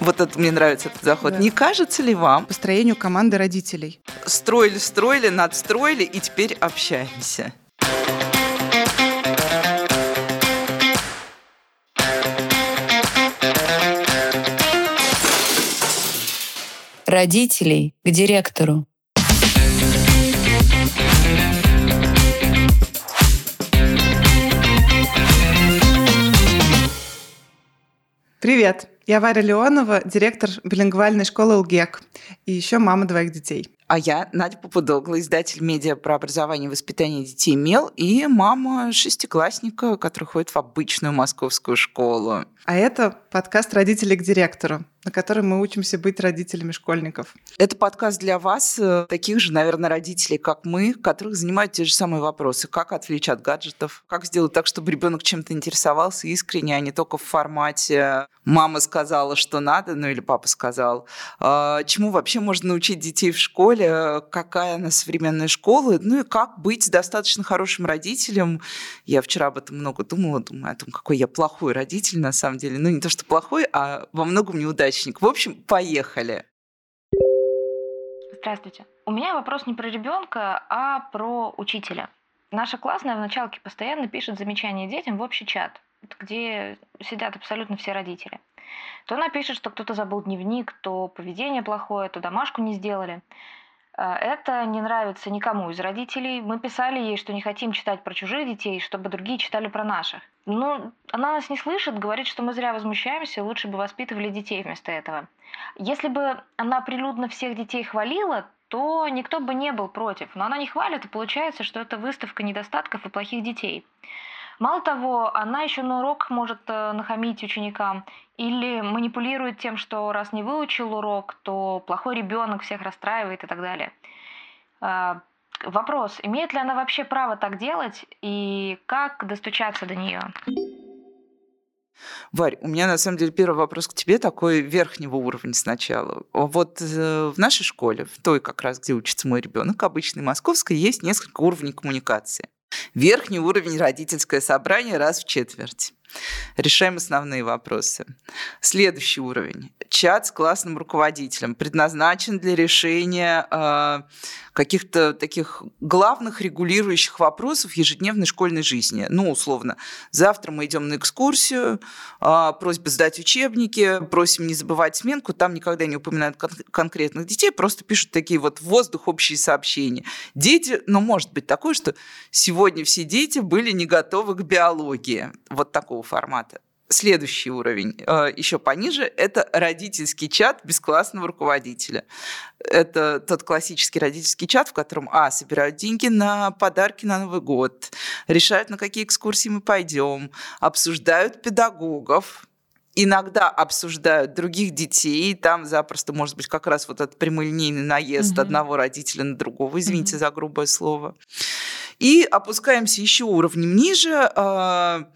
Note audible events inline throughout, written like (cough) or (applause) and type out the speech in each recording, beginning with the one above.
Вот это мне нравится этот заход. Да. Не кажется ли вам? Построению команды родителей. Строили, строили, надстроили и теперь общаемся. Родителей к директору. Привет! Я Варя Леонова, директор билингвальной школы ЛГЕК и еще мама двоих детей. А я Надя Попудогла, издатель медиа про образование и воспитание детей МЕЛ и мама шестиклассника, который ходит в обычную московскую школу. А это подкаст «Родители к директору», на котором мы учимся быть родителями школьников. Это подкаст для вас, э, таких же, наверное, родителей, как мы, которых занимают те же самые вопросы. Как отвлечь от гаджетов, как сделать так, чтобы ребенок чем-то интересовался искренне, а не только в формате «мама сказала, что надо», ну или «папа сказал». А, чему вообще можно научить детей в школе, какая она современная школа, ну и как быть достаточно хорошим родителем. Я вчера об этом много думала, думаю о том, какой я плохой родитель на самом деле. Ну не то, что плохой, а во многом неудачник. В общем, поехали. Здравствуйте. У меня вопрос не про ребенка, а про учителя. Наша классная в началке постоянно пишет замечания детям в общий чат, где сидят абсолютно все родители. То она пишет, что кто-то забыл дневник, то поведение плохое, то домашку не сделали. Э, это не нравится никому из родителей. Мы писали ей, что не хотим читать про чужих детей, чтобы другие читали про наших. Ну, она нас не слышит, говорит, что мы зря возмущаемся, лучше бы воспитывали детей вместо этого. Если бы она прилюдно всех детей хвалила, то никто бы не был против. Но она не хвалит, и получается, что это выставка недостатков и плохих детей. Мало того, она еще на урок может э, нахамить ученикам или манипулирует тем, что раз не выучил урок, то плохой ребенок всех расстраивает и так далее. А, Вопрос, имеет ли она вообще право так делать и как достучаться до нее? Варь, у меня на самом деле первый вопрос к тебе такой верхнего уровня сначала. Вот э, в нашей школе, в той как раз, где учится мой ребенок, обычной московской, есть несколько уровней коммуникации. Верхний уровень родительское собрание раз в четверть. Решаем основные вопросы. Следующий уровень. Чат с классным руководителем предназначен для решения э, каких-то таких главных регулирующих вопросов ежедневной школьной жизни. Ну, условно, завтра мы идем на экскурсию, э, просьба сдать учебники, просим не забывать сменку, там никогда не упоминают кон- конкретных детей, просто пишут такие вот воздух общие сообщения. Дети, ну, может быть такое, что сегодня все дети были не готовы к биологии. Вот такого формата. Следующий уровень, э, еще пониже, это родительский чат без классного руководителя. Это тот классический родительский чат, в котором, а, собирают деньги на подарки на Новый год, решают, на какие экскурсии мы пойдем, обсуждают педагогов, иногда обсуждают других детей, там запросто может быть как раз вот этот прямолинейный наезд угу. одного родителя на другого, извините угу. за грубое слово. И опускаемся еще уровнем ниже, а,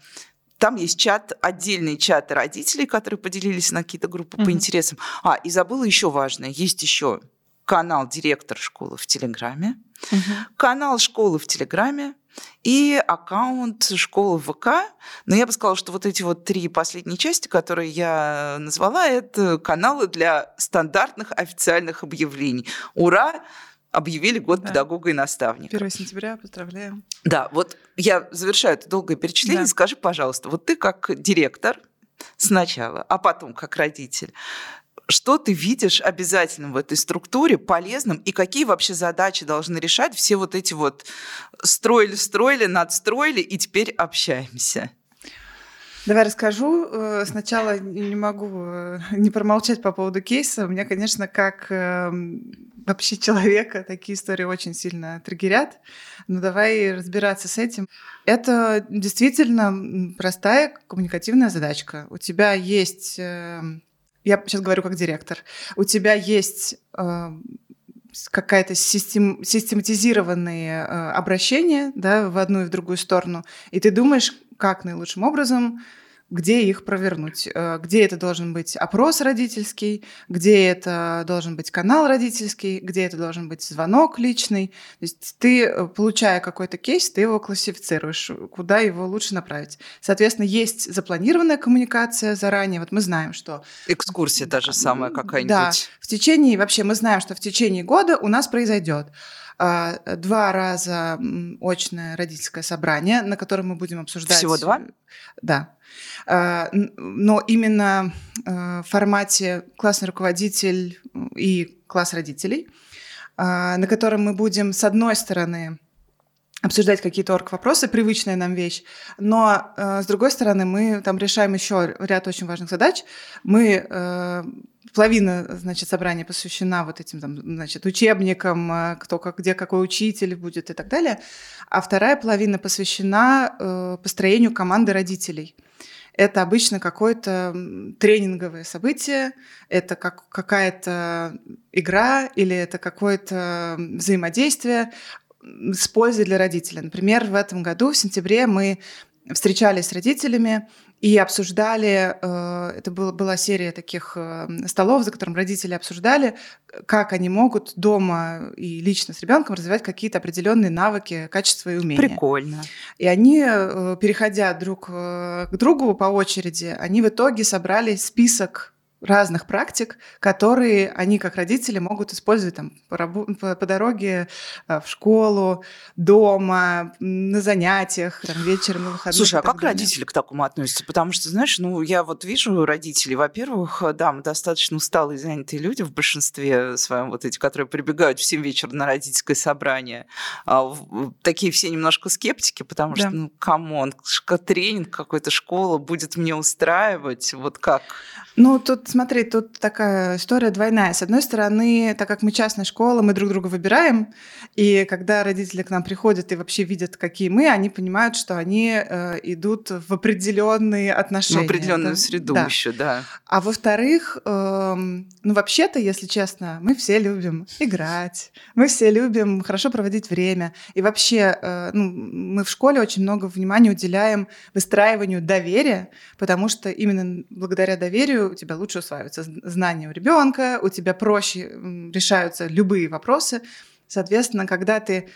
там есть чат, отдельный чат родителей, которые поделились на какие-то группы mm-hmm. по интересам. А, и забыла еще важное. Есть еще канал директор школы в Телеграме, mm-hmm. канал школы в Телеграме и аккаунт школы в ВК. Но я бы сказала, что вот эти вот три последние части, которые я назвала, это каналы для стандартных официальных объявлений. Ура! Объявили год да. педагога и наставника. 1 сентября, поздравляем. Да, вот я завершаю это долгое перечисление. Да. Скажи, пожалуйста, вот ты как директор сначала, а потом как родитель, что ты видишь обязательно в этой структуре полезным и какие вообще задачи должны решать все вот эти вот строили-строили, надстроили и теперь общаемся? Давай расскажу. Э, сначала не могу э, не промолчать по поводу кейса. У меня, конечно, как эм, вообще человека такие истории очень сильно триггерят. Но давай разбираться с этим. Это действительно простая коммуникативная задачка. У тебя есть... Эм, я сейчас говорю как директор. У тебя есть эм, какая-то систем, систематизированные э, обращения да, в одну и в другую сторону, и ты думаешь, как наилучшим образом где их провернуть, э, где это должен быть опрос родительский, где это должен быть канал родительский, где это должен быть звонок личный. То есть ты, э, получая какой-то кейс, ты его классифицируешь, куда его лучше направить. Соответственно, есть запланированная коммуникация заранее. Вот мы знаем, что... Экскурсия та же самая какая-нибудь. Да, в течение, вообще мы знаем, что в течение года у нас произойдет два раза очное родительское собрание, на котором мы будем обсуждать... Всего два? Да. А, но именно а, в формате классный руководитель и класс родителей, на котором мы будем, с одной стороны, обсуждать какие-то орг-вопросы, привычная нам вещь, но с другой стороны мы там решаем еще ряд очень важных задач. Мы половина, значит, собрания посвящена вот этим, там, значит, учебникам, э, кто как, где какой учитель будет и так далее, а вторая половина посвящена э, построению команды родителей. Это обычно какое-то тренинговое событие, это как, какая-то игра или это какое-то взаимодействие с пользой для родителя. Например, в этом году, в сентябре, мы встречались с родителями и обсуждали, э, это была, была серия таких э, столов, за которым родители обсуждали, как они могут дома и лично с ребенком развивать какие-то определенные навыки, качества и умения. Прикольно. И они, э, переходя друг к другу по очереди, они в итоге собрали список разных практик, которые они как родители могут использовать там, по, по, по дороге э, в школу, дома, на занятиях, там, вечером, на выходных. Слушай, а как далее. родители к такому относятся? Потому что, знаешь, ну, я вот вижу родителей, во-первых, да, мы достаточно усталые и занятые люди в большинстве своем, вот эти, которые прибегают в 7 вечера на родительское собрание. А, такие все немножко скептики, потому да. что, ну, come on, тренинг какой-то, школа будет мне устраивать, вот как? Ну, тут смотри, тут такая история двойная. С одной стороны, так как мы частная школа, мы друг друга выбираем, и когда родители к нам приходят и вообще видят, какие мы, они понимают, что они э, идут в определенные отношения. В определенную да? среду да. еще, да. А во-вторых, э, ну вообще-то, если честно, мы все любим играть, мы все любим хорошо проводить время, и вообще, э, ну, мы в школе очень много внимания уделяем выстраиванию доверия, потому что именно благодаря доверию у тебя лучше усваиваются знания у ребенка, у тебя проще решаются любые вопросы. Соответственно, когда ты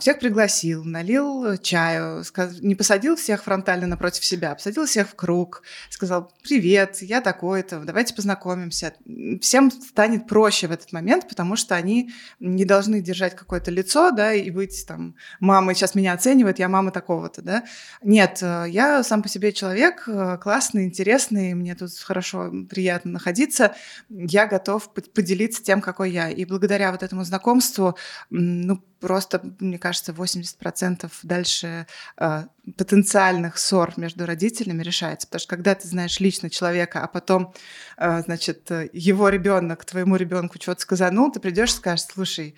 всех пригласил, налил чаю, не посадил всех фронтально напротив себя, посадил всех в круг, сказал «Привет, я такой-то, давайте познакомимся». Всем станет проще в этот момент, потому что они не должны держать какое-то лицо, да, и быть там «мама сейчас меня оценивает, я мама такого-то», да. Нет, э, я сам по себе человек э, классный, интересный, мне тут хорошо, приятно находиться, я готов поделиться тем, какой я. И благодаря вот этому знакомству, ну, просто, мне кажется, 80% дальше э, потенциальных ссор между родителями решается. Потому что когда ты знаешь лично человека, а потом, э, значит, его ребенок твоему ребенку что-то сказанул, ты придешь и скажешь, слушай,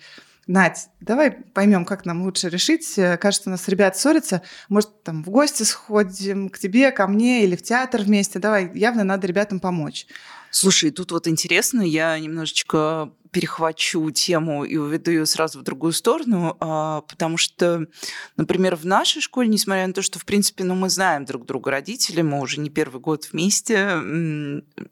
Надь, давай поймем, как нам лучше решить. Кажется, у нас ребят ссорятся. Может, там в гости сходим к тебе, ко мне или в театр вместе. Давай, явно надо ребятам помочь. Слушай, тут вот интересно, я немножечко перехвачу тему и уведу ее сразу в другую сторону, а, потому что, например, в нашей школе, несмотря на то, что, в принципе, ну, мы знаем друг друга, родители, мы уже не первый год вместе,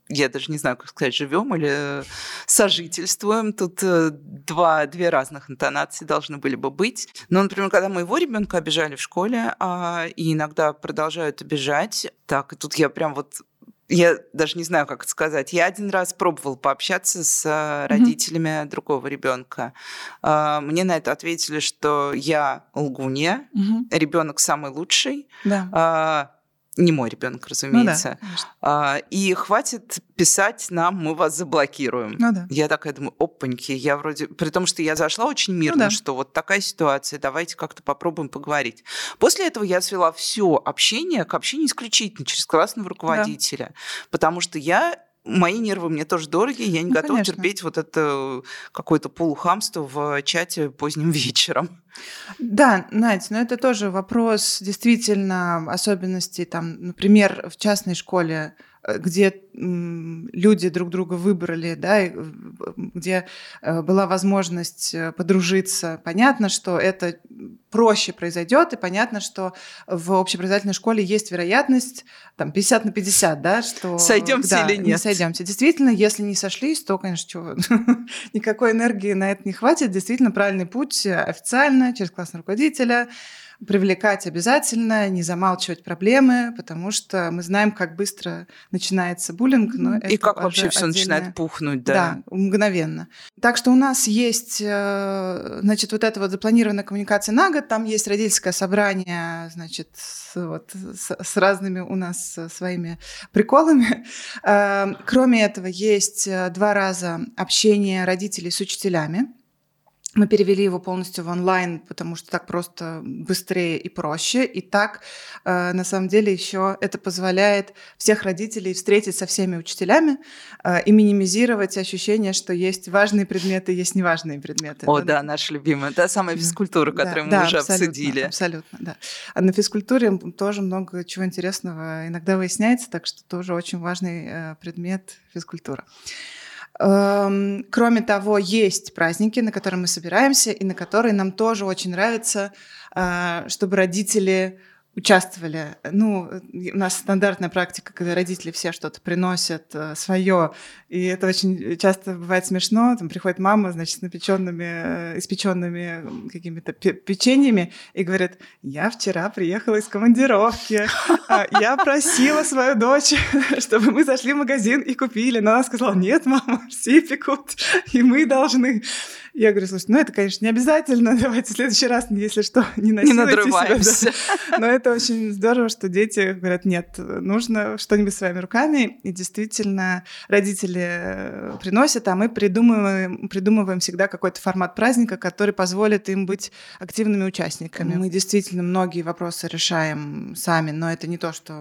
я даже не знаю, как сказать, живем или сожительствуем, тут э, два, две разных интонации должны были бы быть. Но, например, когда моего ребенка обижали в школе, а, и иногда продолжают обижать, так, и тут я прям вот я даже не знаю, как это сказать. Я один раз пробовал пообщаться с э, родителями mm-hmm. другого ребенка. А, мне на это ответили, что я лгунья, mm-hmm. ребенок самый лучший. Да. Не мой ребенок, разумеется. Ну, да, а, и хватит писать нам, мы вас заблокируем. Ну, да. Я такая думаю, опаньки, я вроде... При том, что я зашла очень мирно, ну, да. что вот такая ситуация, давайте как-то попробуем поговорить. После этого я свела все общение к общению исключительно через классного руководителя. Да. Потому что я мои нервы мне тоже дороги, я не ну, готова конечно. терпеть вот это какое-то полухамство в чате поздним (laughs) вечером. Да, Надь, но это тоже вопрос действительно особенностей, там, например, в частной школе Э, где люди друг друга выбрали, да, э, где э, была возможность подружиться. Понятно, что это проще произойдет, и понятно, что в общеобразовательной школе есть вероятность там 50 на 50, да, что... Сойдемся да, или нет? Не сойдемся. Действительно, если не сошлись, то, конечно, чего, (laughs) никакой энергии на это не хватит. Действительно, правильный путь официально, через классного руководителя, привлекать обязательно, не замалчивать проблемы, потому что мы знаем, как быстро начинается буллинг. Но и как вообще все начинает пухнуть, да. Да, мгновенно. Так что у нас есть, э, значит, вот эта вот запланированная коммуникация на год, там есть родительское собрание, значит, с, вот, с, с разными у нас э, своими приколами. Э, кроме этого, есть два раза общение родителей с учителями. Мы перевели его полностью в онлайн, потому что так просто быстрее и проще. И так, э, на самом деле, еще это позволяет всех родителей встретить со всеми учителями э, и минимизировать ощущение, что есть важные предметы, есть неважные предметы. О, да, наша любимая, та самая физкультура, которую да, мы да, уже абсолютно, обсудили. Абсолютно, да. А на физкультуре тоже много чего интересного иногда выясняется, так что тоже очень важный э, предмет физкультура. Эм, кроме того, есть праздники, на которые мы собираемся, и на которые нам тоже очень нравится, э, чтобы родители участвовали. Ну, у нас стандартная практика, когда родители все что-то приносят э, свое, и это очень часто бывает смешно. Там приходит мама, значит, с напеченными, э, испеченными какими-то печеньями и говорит: "Я вчера приехала из командировки, а я просила свою дочь, (laughs) чтобы мы зашли в магазин и купили, но она сказала: нет, мама, (laughs) все пекут, и мы должны". Я говорю, слушай, ну это, конечно, не обязательно, (laughs) давайте в следующий раз, если что, (laughs) не насилуйте не себя. Да. Но это очень здорово, что дети говорят, нет, нужно что-нибудь своими руками, и действительно родители э, приносят, а мы придумываем, придумываем всегда какой-то формат праздника, который позволит им быть активными участниками. Мы действительно многие вопросы решаем сами, но это не то, что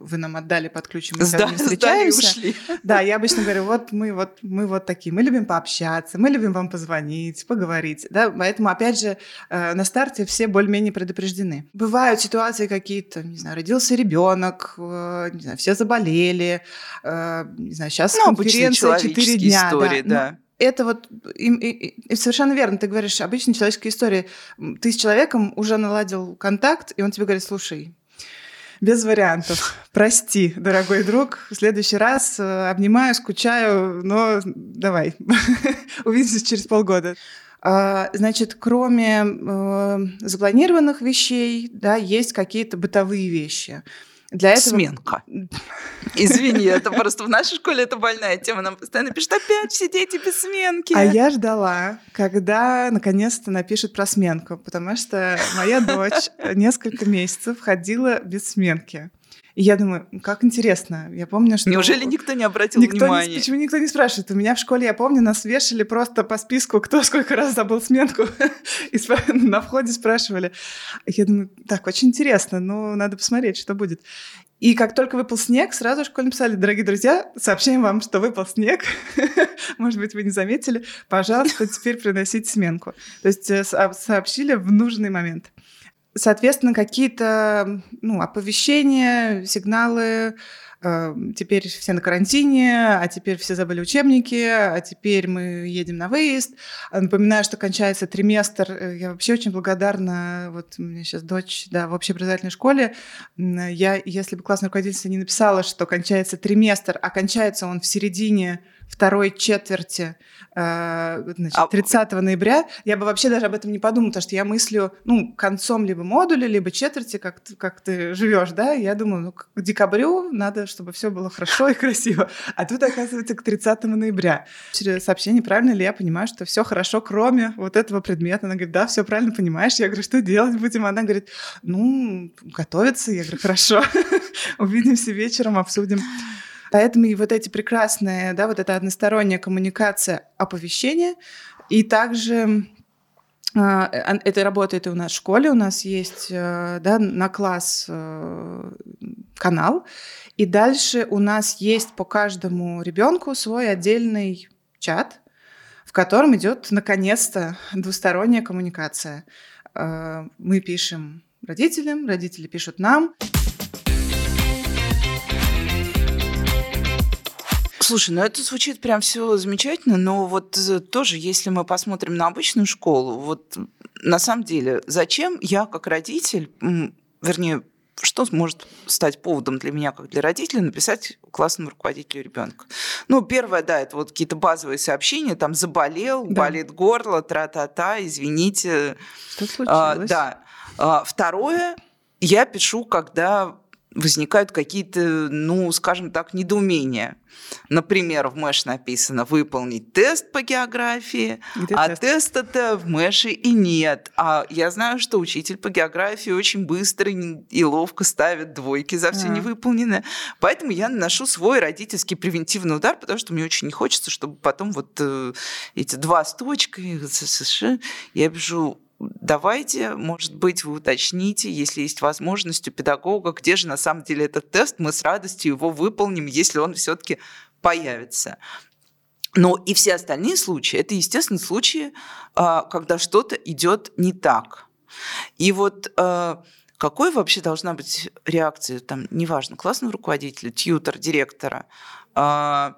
вы нам отдали под ключ, мы Сда- встречаемся. Ушли. Да, я обычно говорю, вот мы вот мы вот такие, мы любим пообщаться, мы любим вам позвонить, позвонить, поговорить. Да? Поэтому, опять же, э, на старте все более-менее предупреждены. Bывают ситуации какие-то, не знаю, родился ребенок, э, не знаю, все заболели, э, не знаю, сейчас ну, конференция 4 дня. Истории, да. да. это вот и, и, и совершенно верно, ты говоришь, обычная человеческая история. Ты с человеком уже наладил контакт, и он тебе говорит, слушай, без вариантов. Прости, дорогой друг. В следующий раз э, обнимаю, скучаю, но давай. (laughs) Увидимся через полгода. А, значит, кроме э, запланированных вещей, да, есть какие-то бытовые вещи. Для этого... Сменка. (laughs) Извини, это просто в нашей школе это больная тема. Нам постоянно пишут, опять все дети без сменки. А я ждала, когда наконец-то напишут про сменку, потому что моя дочь несколько месяцев ходила без сменки. И я думаю, как интересно. Я помню, что... Неужели никто не обратил никто внимания? Не, почему никто не спрашивает? У меня в школе, я помню, нас вешали просто по списку, кто сколько раз забыл сменку. (laughs) И на входе спрашивали. Я думаю, так, очень интересно, но надо посмотреть, что будет. И как только выпал снег, сразу в школе написали, дорогие друзья, сообщаем вам, что выпал снег. (laughs) Может быть, вы не заметили. Пожалуйста, теперь приносите сменку. То есть э, сообщили в нужный момент. Соответственно, какие-то ну, оповещения, сигналы, э, теперь все на карантине, а теперь все забыли учебники, а теперь мы едем на выезд. Напоминаю, что кончается триместр. Э, я вообще очень благодарна. Вот у меня сейчас дочь да, в общеобразовательной школе. Я, если бы классная руководительница не написала, что кончается триместр, а кончается он в середине второй четверти э, значит, 30 ноября, я бы вообще даже об этом не подумала, потому что я мыслю, ну, концом либо модуля, либо четверти, как, ты, как ты живешь, да, я думаю, ну, к декабрю надо, чтобы все было хорошо и красиво. А тут, оказывается, к 30 ноября. Через сообщение, правильно ли я понимаю, что все хорошо, кроме вот этого предмета. Она говорит, да, все правильно понимаешь. Я говорю, что делать будем? Она говорит, ну, готовиться. Я говорю, хорошо, (laughs) увидимся вечером, обсудим. Поэтому и вот эти прекрасные, да, вот эта односторонняя коммуникация оповещения, и также а, это работает и у нас в школе, у нас есть э, да, на класс э, канал, и дальше у нас есть по каждому ребенку свой отдельный чат, в котором идет наконец-то двусторонняя коммуникация. Э, мы пишем родителям, родители пишут нам. Слушай, ну это звучит прям все замечательно, но вот э, тоже, если мы посмотрим на обычную школу, вот на самом деле, зачем я как родитель, вернее, что может стать поводом для меня, как для родителя, написать классному руководителю ребенка? Ну, первое, да, это вот какие-то базовые сообщения, там заболел, да. болит горло, тра-та-та, извините. Что случилось? А, да. А, второе, я пишу, когда возникают какие-то, ну, скажем так, недоумения. Например, в Мэш написано выполнить тест по географии, Где а тест? теста-то в Мэше и нет. А я знаю, что учитель по географии очень быстро и ловко ставит двойки за все а. невыполненное. Поэтому я наношу свой родительский превентивный удар, потому что мне очень не хочется, чтобы потом вот э, эти два с точкой, я пишу, давайте, может быть, вы уточните, если есть возможность у педагога, где же на самом деле этот тест, мы с радостью его выполним, если он все-таки появится. Но и все остальные случаи, это, естественно, случаи, а, когда что-то идет не так. И вот а, какой вообще должна быть реакция, там, неважно, классного руководителя, тьютер, директора, а,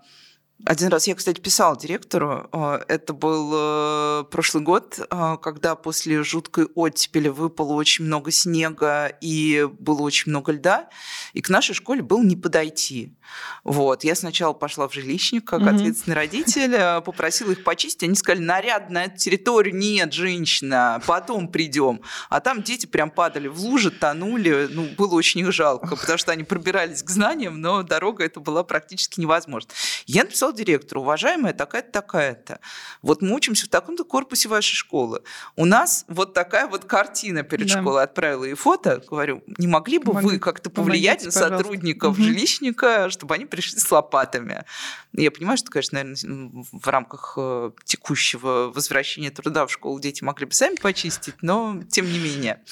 один раз я, кстати, писал директору. Э, это был э, прошлый год, э, когда после жуткой оттепели выпало очень много снега и было очень много льда, и к нашей школе был не подойти. Вот. Я сначала пошла в жилищник, как mm-hmm. ответственный родитель, попросила их почистить. Они сказали, наряд на эту территорию нет, женщина, потом придем. А там дети прям падали в лужи, тонули. Ну, было очень их жалко, потому что они пробирались к знаниям, но дорога это была практически невозможна. Я написала директору, уважаемая такая-то, такая-то, вот мы учимся в таком-то корпусе вашей школы. У нас вот такая вот картина перед да. школой. Отправила ей фото, говорю, не могли бы Помог... вы как-то повлиять на сотрудников угу. жилищника, чтобы они пришли с лопатами? Я понимаю, что, конечно, наверное, в рамках э, текущего возвращения труда в школу дети могли бы сами почистить, но тем не менее.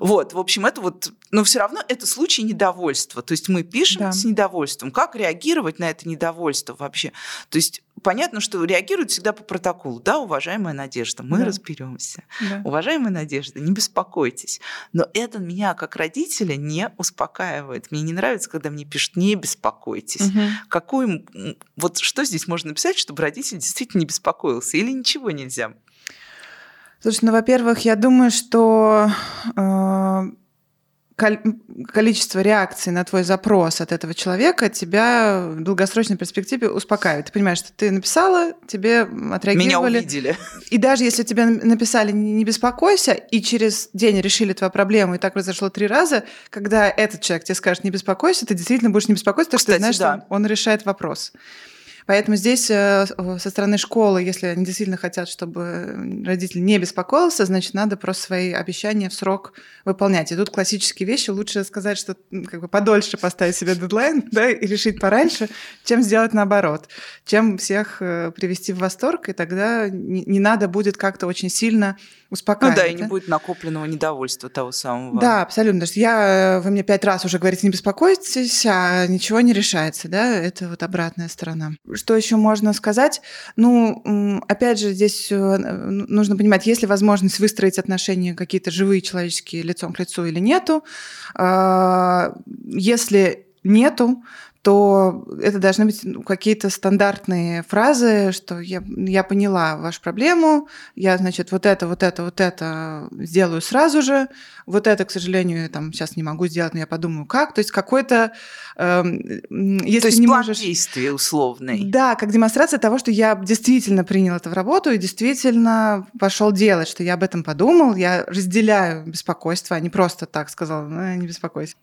Вот, в общем, это вот, но все равно это случай недовольства. То есть мы пишем да. с недовольством. Как реагировать на это недовольство вообще? То есть понятно, что реагируют всегда по протоколу. Да, уважаемая Надежда, мы да. разберемся. Да. Уважаемая Надежда, не беспокойтесь. Но это меня как родителя не успокаивает. Мне не нравится, когда мне пишут «не беспокойтесь». Угу. Какой, вот что здесь можно написать, чтобы родитель действительно не беспокоился? Или ничего нельзя? Слушай, ну, во-первых, я думаю, что э, количество реакций на твой запрос от этого человека тебя в долгосрочной перспективе успокаивает. Ты понимаешь, что ты написала, тебе отреагировали. Меня увидели. И даже если тебе написали «не беспокойся», и через день решили твою проблему, и так произошло три раза, когда этот человек тебе скажет «не беспокойся», ты действительно будешь не беспокоиться, потому Кстати, что ты знаешь, да. что он решает вопрос. Поэтому здесь э, со стороны школы, если они действительно хотят, чтобы родитель не беспокоился, значит, надо просто свои обещания в срок выполнять. И тут классические вещи. Лучше сказать, что как бы подольше поставить себе дедлайн да, и решить пораньше, чем сделать наоборот. Чем всех э, привести в восторг, и тогда не надо будет как-то очень сильно успокаивать. Ну да, и не будет накопленного недовольства того самого. Да, абсолютно. Потому что я, вы мне пять раз уже говорите, не беспокойтесь, а ничего не решается, да, это вот обратная сторона. Что еще можно сказать? Ну, опять же, здесь э, нужно понимать, есть ли возможность выстроить отношения какие-то живые человеческие лицом к лицу или нету. А, если нету, то это должны быть ну, какие-то стандартные фразы, что я, я поняла вашу проблему, я, значит, вот это, вот это, вот это сделаю сразу же, вот это, к сожалению, там сейчас не могу сделать, но я подумаю, как. То есть какой-то... Э, если то есть не план можешь... действий условный. Да, как демонстрация того, что я действительно принял это в работу и действительно пошел делать, что я об этом подумал, я разделяю беспокойство, а не просто так сказал, ну, не беспокойся.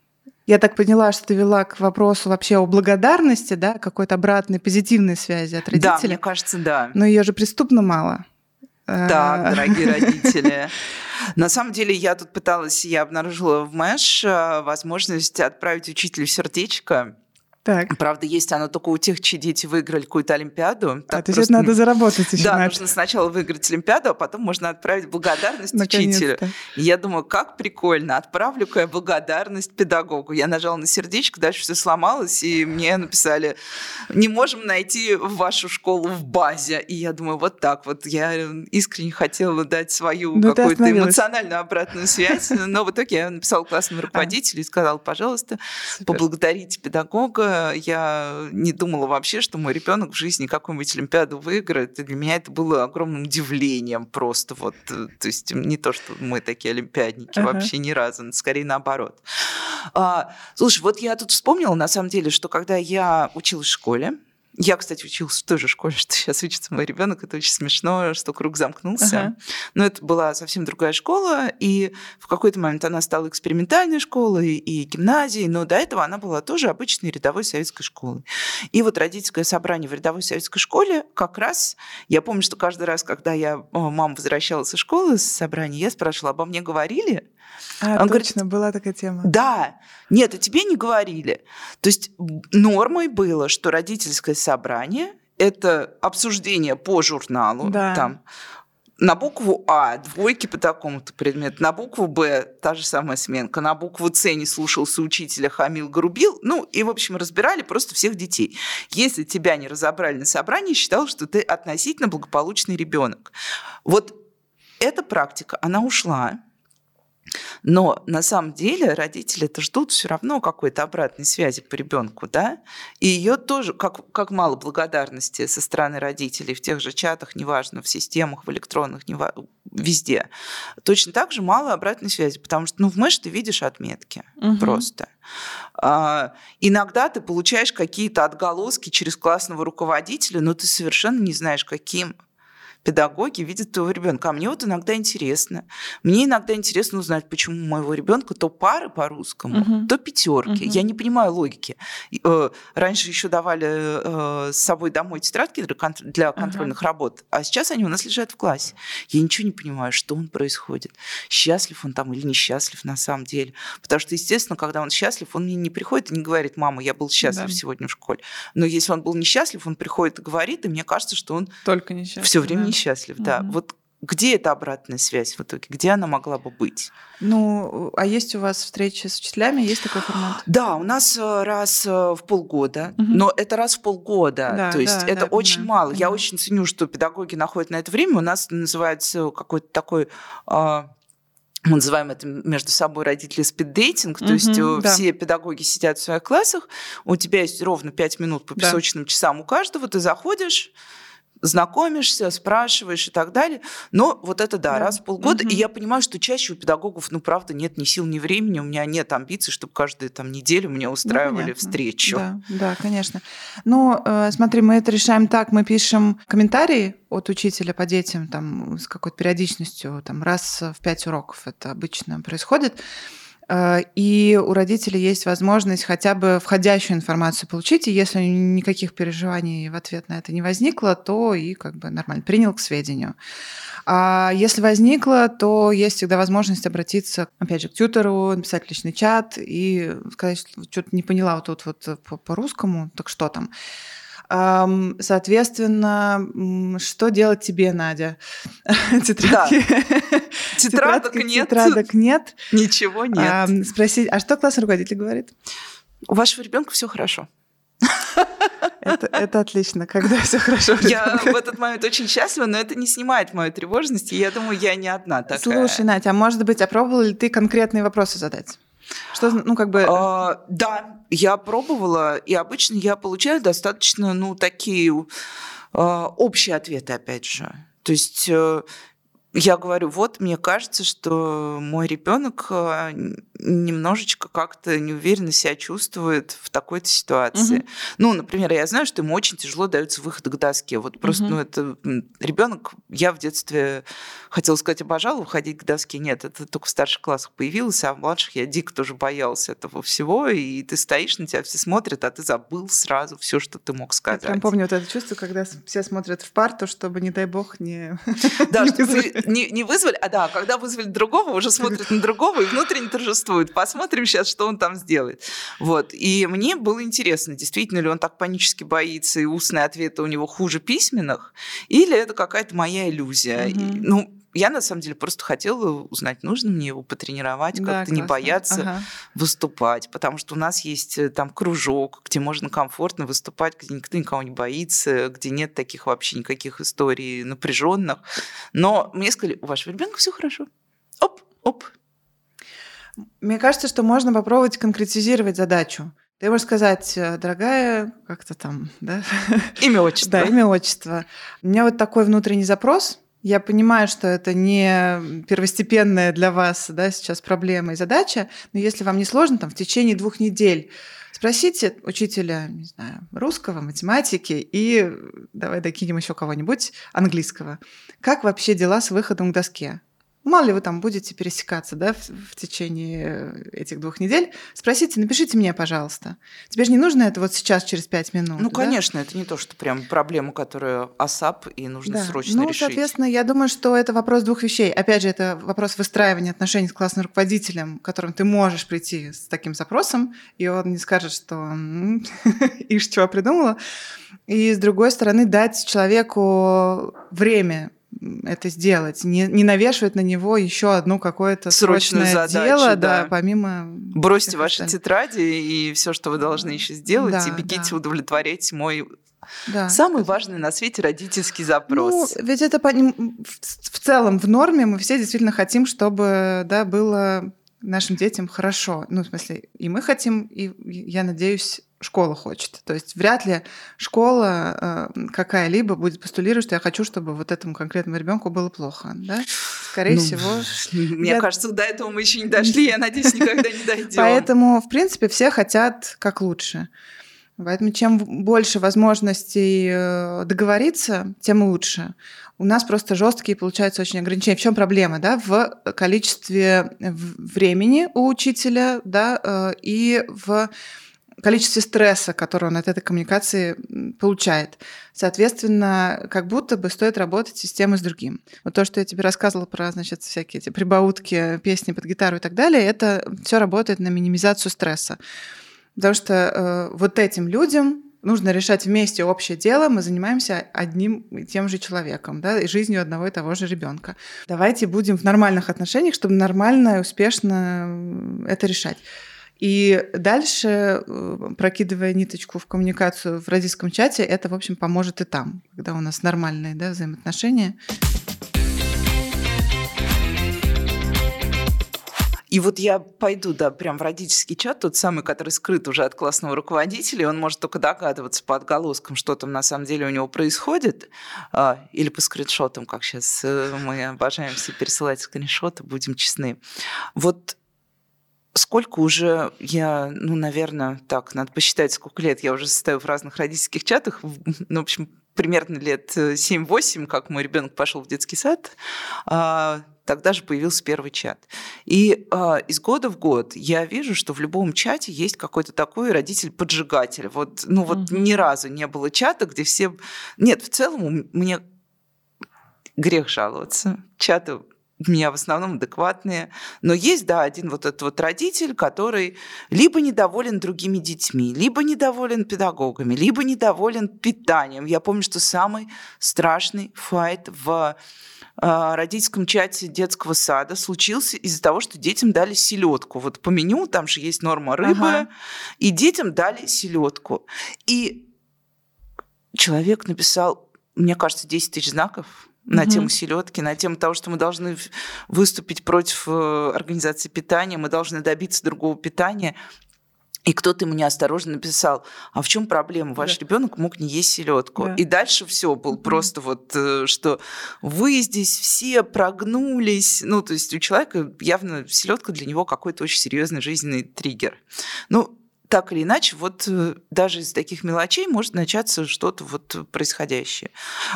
Я так поняла, что ты вела к вопросу вообще о благодарности, да, какой-то обратной позитивной связи от родителей. Да, мне кажется, да. Но ее же преступно мало. Да, э. дорогие (laughs) родители. На самом деле я тут пыталась, я обнаружила в Мэш э, возможность отправить учителю сердечко так. Правда, есть оно только у тех, чьи дети выиграли какую-то Олимпиаду. Так а, то есть надо заработать еще. Да, нужно сначала выиграть Олимпиаду, а потом можно отправить благодарность (laughs) учителю. И я думаю, как прикольно, отправлю-ка я благодарность педагогу. Я нажала на сердечко, дальше все сломалось, и мне написали, не можем найти вашу школу в базе. И я думаю, вот так вот. Я искренне хотела дать свою ну, какую-то эмоциональную обратную связь, но в итоге я написала классному (laughs) руководителю и сказала, пожалуйста, поблагодарите педагога, года я не думала вообще, что мой ребенок в жизни какую-нибудь Олимпиаду выиграет. И для меня это было огромным удивлением просто. Вот, э, то есть не то, что мы такие олимпиадники, ага. вообще ни разу, скорее наоборот. А, слушай, вот я тут вспомнила, на самом деле, что когда я училась в школе, я, кстати, училась в той же школе, (laughs) что сейчас учится мой ребенок. Это очень смешно, что круг замкнулся. Ага. Но это была совсем другая школа, и в какой-то момент она стала экспериментальной школой и гимназией, но до этого она была тоже обычной рядовой советской школой. И вот родительское собрание в рядовой советской школе как раз... Я помню, что каждый раз, когда я, мама возвращалась из школы, с собрания, я спрашивала, обо мне говорили? А, Он точно, говорит, была такая тема. Да. Нет, а тебе не говорили. То есть нормой было, что родительское собрание – это обсуждение по журналу, да. там, на букву А двойки по такому-то предмету, на букву Б та же самая сменка, на букву С не слушался учителя, хамил, грубил. Ну, и, в общем, разбирали просто всех детей. Если тебя не разобрали на собрании, считал, что ты относительно благополучный ребенок. Вот эта практика, она ушла. Но на самом деле родители это ждут все равно какой-то обратной связи по ребенку, да? И ее тоже, как, как мало благодарности со стороны родителей в тех же чатах, неважно, в системах, в электронных, неважно, везде. Точно так же мало обратной связи, потому что ну, в Мэш ты видишь отметки угу. просто. А, иногда ты получаешь какие-то отголоски через классного руководителя, но ты совершенно не знаешь, каким педагоги видят твоего ребенка. А мне вот иногда интересно. Мне иногда интересно узнать, почему у моего ребенка то пары по русскому, угу. то пятерки. Угу. Я не понимаю логики. Э, раньше еще давали э, с собой домой тетрадки для контрольных угу. работ, а сейчас они у нас лежат в классе. Я ничего не понимаю, что он происходит. Счастлив он там или несчастлив на самом деле. Потому что, естественно, когда он счастлив, он мне не приходит и не говорит, мама, я был счастлив да. сегодня в школе. Но если он был несчастлив, он приходит и говорит, и мне кажется, что он только несчастлив. Все время да несчастлив, да. Угу. Вот где эта обратная связь в итоге? Где она могла бы быть? Ну, а есть у вас встречи с учителями? Есть такой формат? Да, у нас э, раз э, в полгода, угу. но это раз в полгода. Да, то есть да, это да, очень понимаю, мало. Понимаю. Я очень ценю, что педагоги находят на это время. У нас называется какой-то такой а, мы называем это между собой родители спиддейтинг, то есть э, да. все педагоги сидят в своих классах, у тебя есть ровно 5 минут по песочным да. часам у каждого, ты заходишь, знакомишься, спрашиваешь и так далее. Но вот это да, да. раз в полгода. Угу. И я понимаю, что чаще у педагогов, ну, правда, нет ни сил, ни времени. У меня нет амбиций, чтобы каждую там неделю мне ну, устраивали ну, встречу. Да, да, конечно. Ну, э, смотри, мы это решаем так. Мы пишем комментарии от учителя по детям там с какой-то периодичностью, там раз в пять уроков это обычно происходит. Э, и у родителей есть возможность хотя бы входящую информацию получить, и если никаких переживаний в ответ на это не возникло, то и как бы нормально принял к сведению. А если возникло, то есть всегда возможность обратиться, опять же, к тьютеру, написать личный чат и сказать, что что-то не поняла вот тут вот по-русскому, так что там. Соответственно, что делать тебе, Надя? (laughs) Тетрадки. Да. (laughs) Тетрадок нет. Тетрадок нет. Ничего нет. Спросить, а что классный руководитель говорит? У вашего ребенка все хорошо. (laughs) Это, это отлично, когда все хорошо. Я в этот момент очень счастлива, но это не снимает мою тревожность, и я думаю, я не одна такая. Слушай, Надя, а может быть, а пробовала ли ты конкретные вопросы задать? Что, ну, как бы... А, да, я пробовала, и обычно я получаю достаточно, ну, такие а, общие ответы, опять же. То есть э, я говорю, вот мне кажется, что мой ребенок э, немножечко как-то неуверенно себя чувствует в такой-то ситуации. Угу. Ну, например, я знаю, что ему очень тяжело дается выход к доске. Вот просто, угу. ну, это ребенок, я в детстве хотела сказать, обожала выходить к доске. Нет, это только в старших классах появилось, а в младших я дико тоже боялся этого всего. И ты стоишь, на тебя все смотрят, а ты забыл сразу все, что ты мог сказать. Я прям помню вот это чувство, когда все смотрят в парту, чтобы, не дай бог, не... (laughs) Да, чтобы не, не вызвали, а да, когда вызвали другого, уже смотрят на другого и внутренне торжествуют. Посмотрим сейчас, что он там сделает. Вот. И мне было интересно, действительно ли он так панически боится, и устные ответы у него хуже письменных, или это какая-то моя иллюзия. Mm-hmm. Ну, я на самом деле просто хотела узнать, нужно мне его потренировать, да, как-то не бояться ага. выступать, потому что у нас есть э, там кружок, где можно комфортно выступать, где никто никого не боится, где нет таких вообще никаких историй напряженных. Но мне сказали, у вашего ребенка все хорошо. Оп, оп. Мне кажется, что можно попробовать конкретизировать задачу. Ты можешь сказать, э, дорогая, как-то там, да? Имя, отчество. Да, имя, отчество. У меня вот такой внутренний запрос. Я понимаю, что это не первостепенная для вас да, сейчас проблема и задача, но если вам не сложно, там, в течение двух недель Спросите учителя, не знаю, русского, математики и давай докинем еще кого-нибудь английского. Как вообще дела с выходом к доске? Мало ли вы там будете пересекаться да, в, в течение этих двух недель. Спросите, напишите мне, пожалуйста. Тебе же не нужно это вот сейчас, через пять минут. Ну, да? конечно, это не то, что прям проблема, которая АСАП, и нужно да. срочно ну, решить. соответственно, я думаю, что это вопрос двух вещей. Опять же, это вопрос выстраивания отношений с классным руководителем, которым ты можешь прийти с таким запросом, и он не скажет, что (laughs) ишь, чего придумала. И, с другой стороны, дать человеку время это сделать, не, не навешивать на него еще одну какое-то срочное задачу, дело, да, да помимо. Бросьте ваши остальных. тетради и все, что вы должны еще сделать, да, и бегите да. удовлетворять мой да. Самый важный на свете родительский запрос. Ну, ведь это в целом в норме мы все действительно хотим, чтобы да, было нашим детям хорошо. Ну, в смысле, и мы хотим, и я надеюсь, школа хочет. То есть вряд ли школа э, какая-либо будет постулировать, что я хочу, чтобы вот этому конкретному ребенку было плохо. Да? Скорее ну, всего. (laughs) Мне я... кажется, до этого мы еще не дошли, я надеюсь, никогда не дойдем. Поэтому, в принципе, все хотят как лучше. Поэтому чем больше возможностей э, договориться, тем лучше. У нас просто жесткие получаются очень ограничения. В чем проблема? Да? В количестве времени у учителя да, э, и в количестве стресса, который он от этой коммуникации получает. Соответственно, как будто бы стоит работать системой с другим. Вот то, что я тебе рассказывала про, значит, всякие эти прибаутки, песни под гитару и так далее, это все работает на минимизацию стресса. Потому что э, вот этим людям нужно решать вместе общее дело, мы занимаемся одним и тем же человеком, да, и жизнью одного и того же ребенка. Давайте будем в нормальных отношениях, чтобы нормально и успешно это решать. И дальше, э, прокидывая ниточку в коммуникацию в родительском чате, это, в общем, поможет и там, когда у нас нормальные да, взаимоотношения. И вот я пойду, да, прям в родительский чат, тот самый, который скрыт уже от классного руководителя, он может только догадываться по отголоскам, что там на самом деле у него происходит, а, или по скриншотам, как сейчас э, мы обожаем все пересылать скриншоты, будем честны. Вот сколько уже я, ну, наверное, так, надо посчитать, сколько лет я уже состою в разных родительских чатах, ну, в общем, примерно лет 7-8, как мой ребенок пошел в детский сад, а, тогда же появился первый чат. И э, из года в год я вижу, что в любом чате есть какой-то такой родитель-поджигатель. Вот, ну вот mm-hmm. ни разу не было чата, где все... Нет, в целом мне грех жаловаться. Чаты у меня в основном адекватные. Но есть, да, один вот этот вот родитель, который либо недоволен другими детьми, либо недоволен педагогами, либо недоволен питанием. Я помню, что самый страшный файт в а, родительском чате детского сада случился из-за того, что детям дали селедку. Вот по меню там же есть норма рыбы, ага. и детям дали селедку. И человек написал, мне кажется, 10 тысяч знаков на угу. тему селедки, на тему того, что мы должны выступить против э, организации питания, мы должны добиться другого питания. И кто-то ему неосторожно написал, а в чем проблема? Ваш да. ребенок мог не есть селедку. Да. И дальше все был просто вот, э, что вы здесь все прогнулись. Ну, то есть у человека явно селедка для него какой-то очень серьезный жизненный триггер. Ну, так или иначе, вот э, даже из таких мелочей может начаться что-то вот происходящее.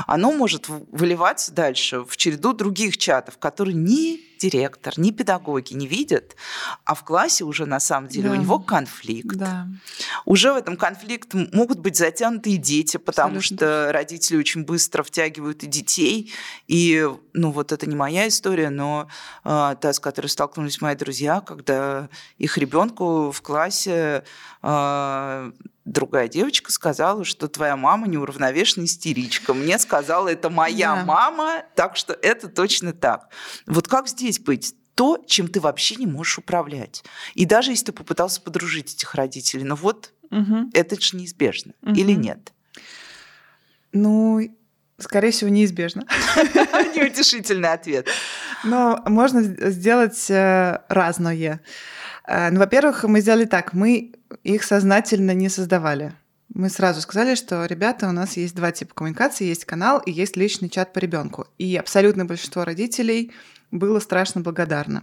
Оно может выливаться дальше в череду других чатов, которые не директор, ни педагоги не видят, а в классе уже на самом деле да. у него конфликт. Да. Уже в этом конфликт могут быть затянуты и дети, потому Абсолютно. что родители очень быстро втягивают и детей. И, ну, вот это не моя история, но э, та, с которой столкнулись мои друзья, когда их ребенку в классе э, другая девочка сказала, что твоя мама неуравновешенная истеричка. Мне сказала, это моя да. мама, так что это точно так. Вот как здесь быть? То, чем ты вообще не можешь управлять. И даже если ты попытался подружить этих родителей, но вот угу. это же неизбежно. Угу. Или нет? Ну, скорее всего, неизбежно. (laughs) Неутешительный ответ. Но можно сделать э, разное. Э, ну, во-первых, мы сделали так. Мы их сознательно не создавали. Мы сразу сказали, что, ребята, у нас есть два типа коммуникации. Есть канал и есть личный чат по ребенку. И абсолютное большинство родителей было страшно благодарно.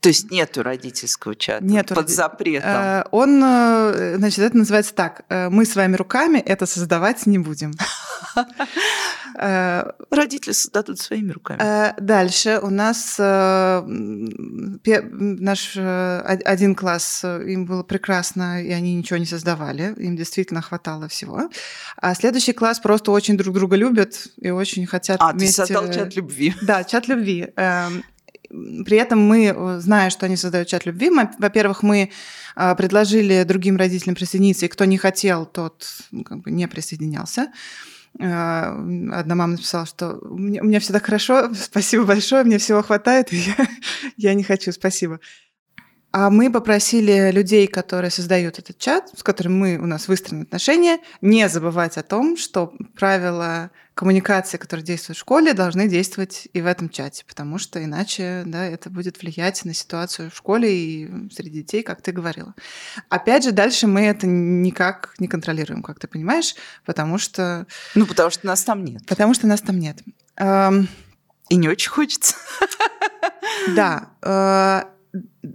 То есть нету родительского чата нету под роди... запретом. Э, он, э, значит, это называется так: мы своими руками это создавать не будем. Родители создадут своими руками. Дальше у нас наш один класс, им было прекрасно, и они ничего не создавали, им действительно хватало всего. А следующий класс просто очень друг друга любят и очень хотят а, вместе... ты создал чат любви. (laughs) Да, чат любви. Эм, при этом мы, э, зная, что они создают чат любви, мы, во-первых, мы э, предложили другим родителям присоединиться, и кто не хотел, тот ну, как бы не присоединялся. Э, одна мама написала, что у меня, у все так хорошо, (laughs) спасибо большое, мне всего хватает, и я, (laughs) я не хочу, спасибо. А мы попросили людей, которые создают этот чат, с которым мы, у нас выстроены отношения, не забывать о том, что правила коммуникации, которые действуют в школе, должны действовать и в этом чате, потому что иначе да, это будет влиять на ситуацию в школе и среди детей, как ты говорила. Опять же, дальше мы это никак не контролируем, как ты понимаешь, потому что... Ну, потому что нас там нет. Потому что нас там нет. И не очень хочется. (laughs) Да. Э,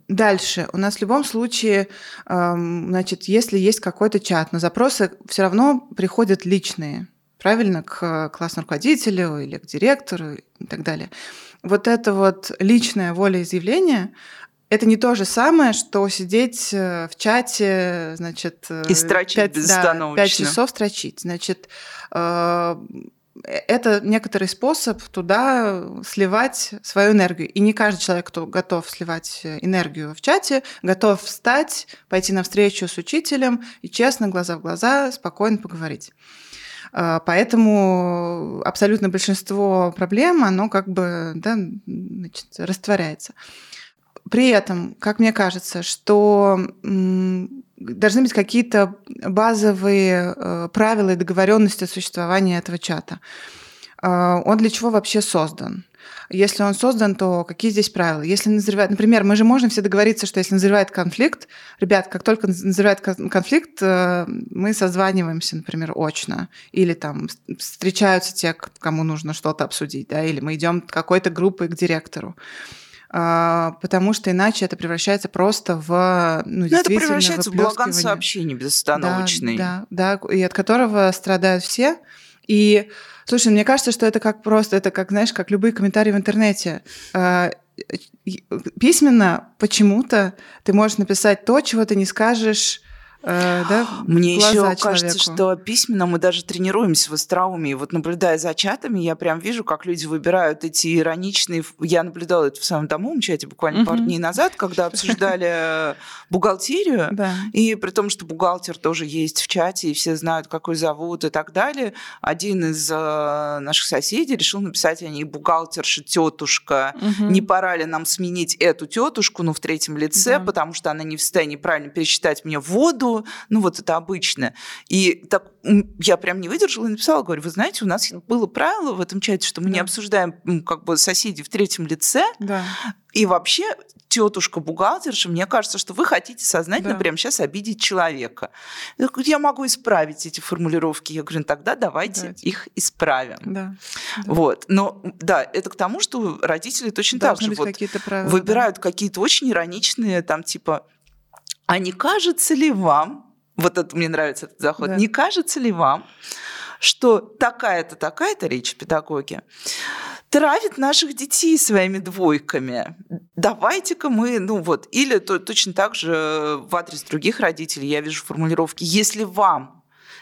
Дальше. У нас в любом случае, значит, если есть какой-то чат, но запросы все равно приходят личные, правильно, к классному руководителю или к директору и так далее. Вот это вот личное волеизъявление, это не то же самое, что сидеть э, в чате, значит... Э, И строчить 5, безостановочно. Да, 5 часов строчить. Значит, э, это некоторый способ туда сливать свою энергию. И не каждый человек, кто готов сливать энергию в чате, готов встать, пойти на встречу с учителем и честно, глаза в глаза, спокойно поговорить. А, поэтому абсолютно большинство проблем, оно как бы да, значит, растворяется. При этом, как мне кажется, что должны быть какие-то базовые э, правила и договоренности существования этого чата. А, он для чего вообще создан? Если он создан, то какие здесь правила? Если назревает, например, мы же можем все договориться, что если назревает конфликт, ребят, как только назревает конфликт, э, мы созваниваемся, например, очно, или там встречаются те, кому нужно что-то обсудить, да, или мы идем какой-то группой к директору. А, потому что иначе это превращается просто в ну, ну это превращается в балаган сообщений безостановочный. Да, да, да, и от которого страдают все. И, слушай, мне кажется, что это как просто, это как, знаешь, как любые комментарии в интернете. А, письменно почему-то ты можешь написать то, чего ты не скажешь Э, да, Мне еще человеку. кажется, что письменно мы даже тренируемся в остроумии. Вот наблюдая за чатами, я прям вижу, как люди выбирают эти ироничные... Я наблюдала это в самом домовом чате буквально пару дней назад, когда обсуждали бухгалтерию. (laughs) И при том, что бухгалтер тоже есть в чате, и все знают, какой зовут и так далее, один из э, наших соседей решил написать о ней бухгалтерша, тетушка. Не пора ли нам сменить эту тетушку, ну, в третьем лице, потому что она не в состоянии правильно пересчитать мне воду, ну вот это обычно. И так я прям не выдержала и написала, говорю, вы знаете, у нас было правило в этом чате, что мы да. не обсуждаем как бы соседей в третьем лице, да. и вообще тетушка бухгалтерша, мне кажется, что вы хотите сознательно да. прямо сейчас обидеть человека. Я могу исправить эти формулировки. Я говорю, «Ну, тогда давайте, давайте. их исправим. Да. Вот. Но да, это к тому, что родители точно Должны так же вот правила, выбирают да. какие-то очень ироничные, там типа а не кажется ли вам, вот это мне нравится этот заход, да. не кажется ли вам, что такая-то, такая-то речь педагоги травит наших детей своими двойками. Давайте-ка мы, ну вот, или то, точно так же в адрес других родителей я вижу формулировки, если вам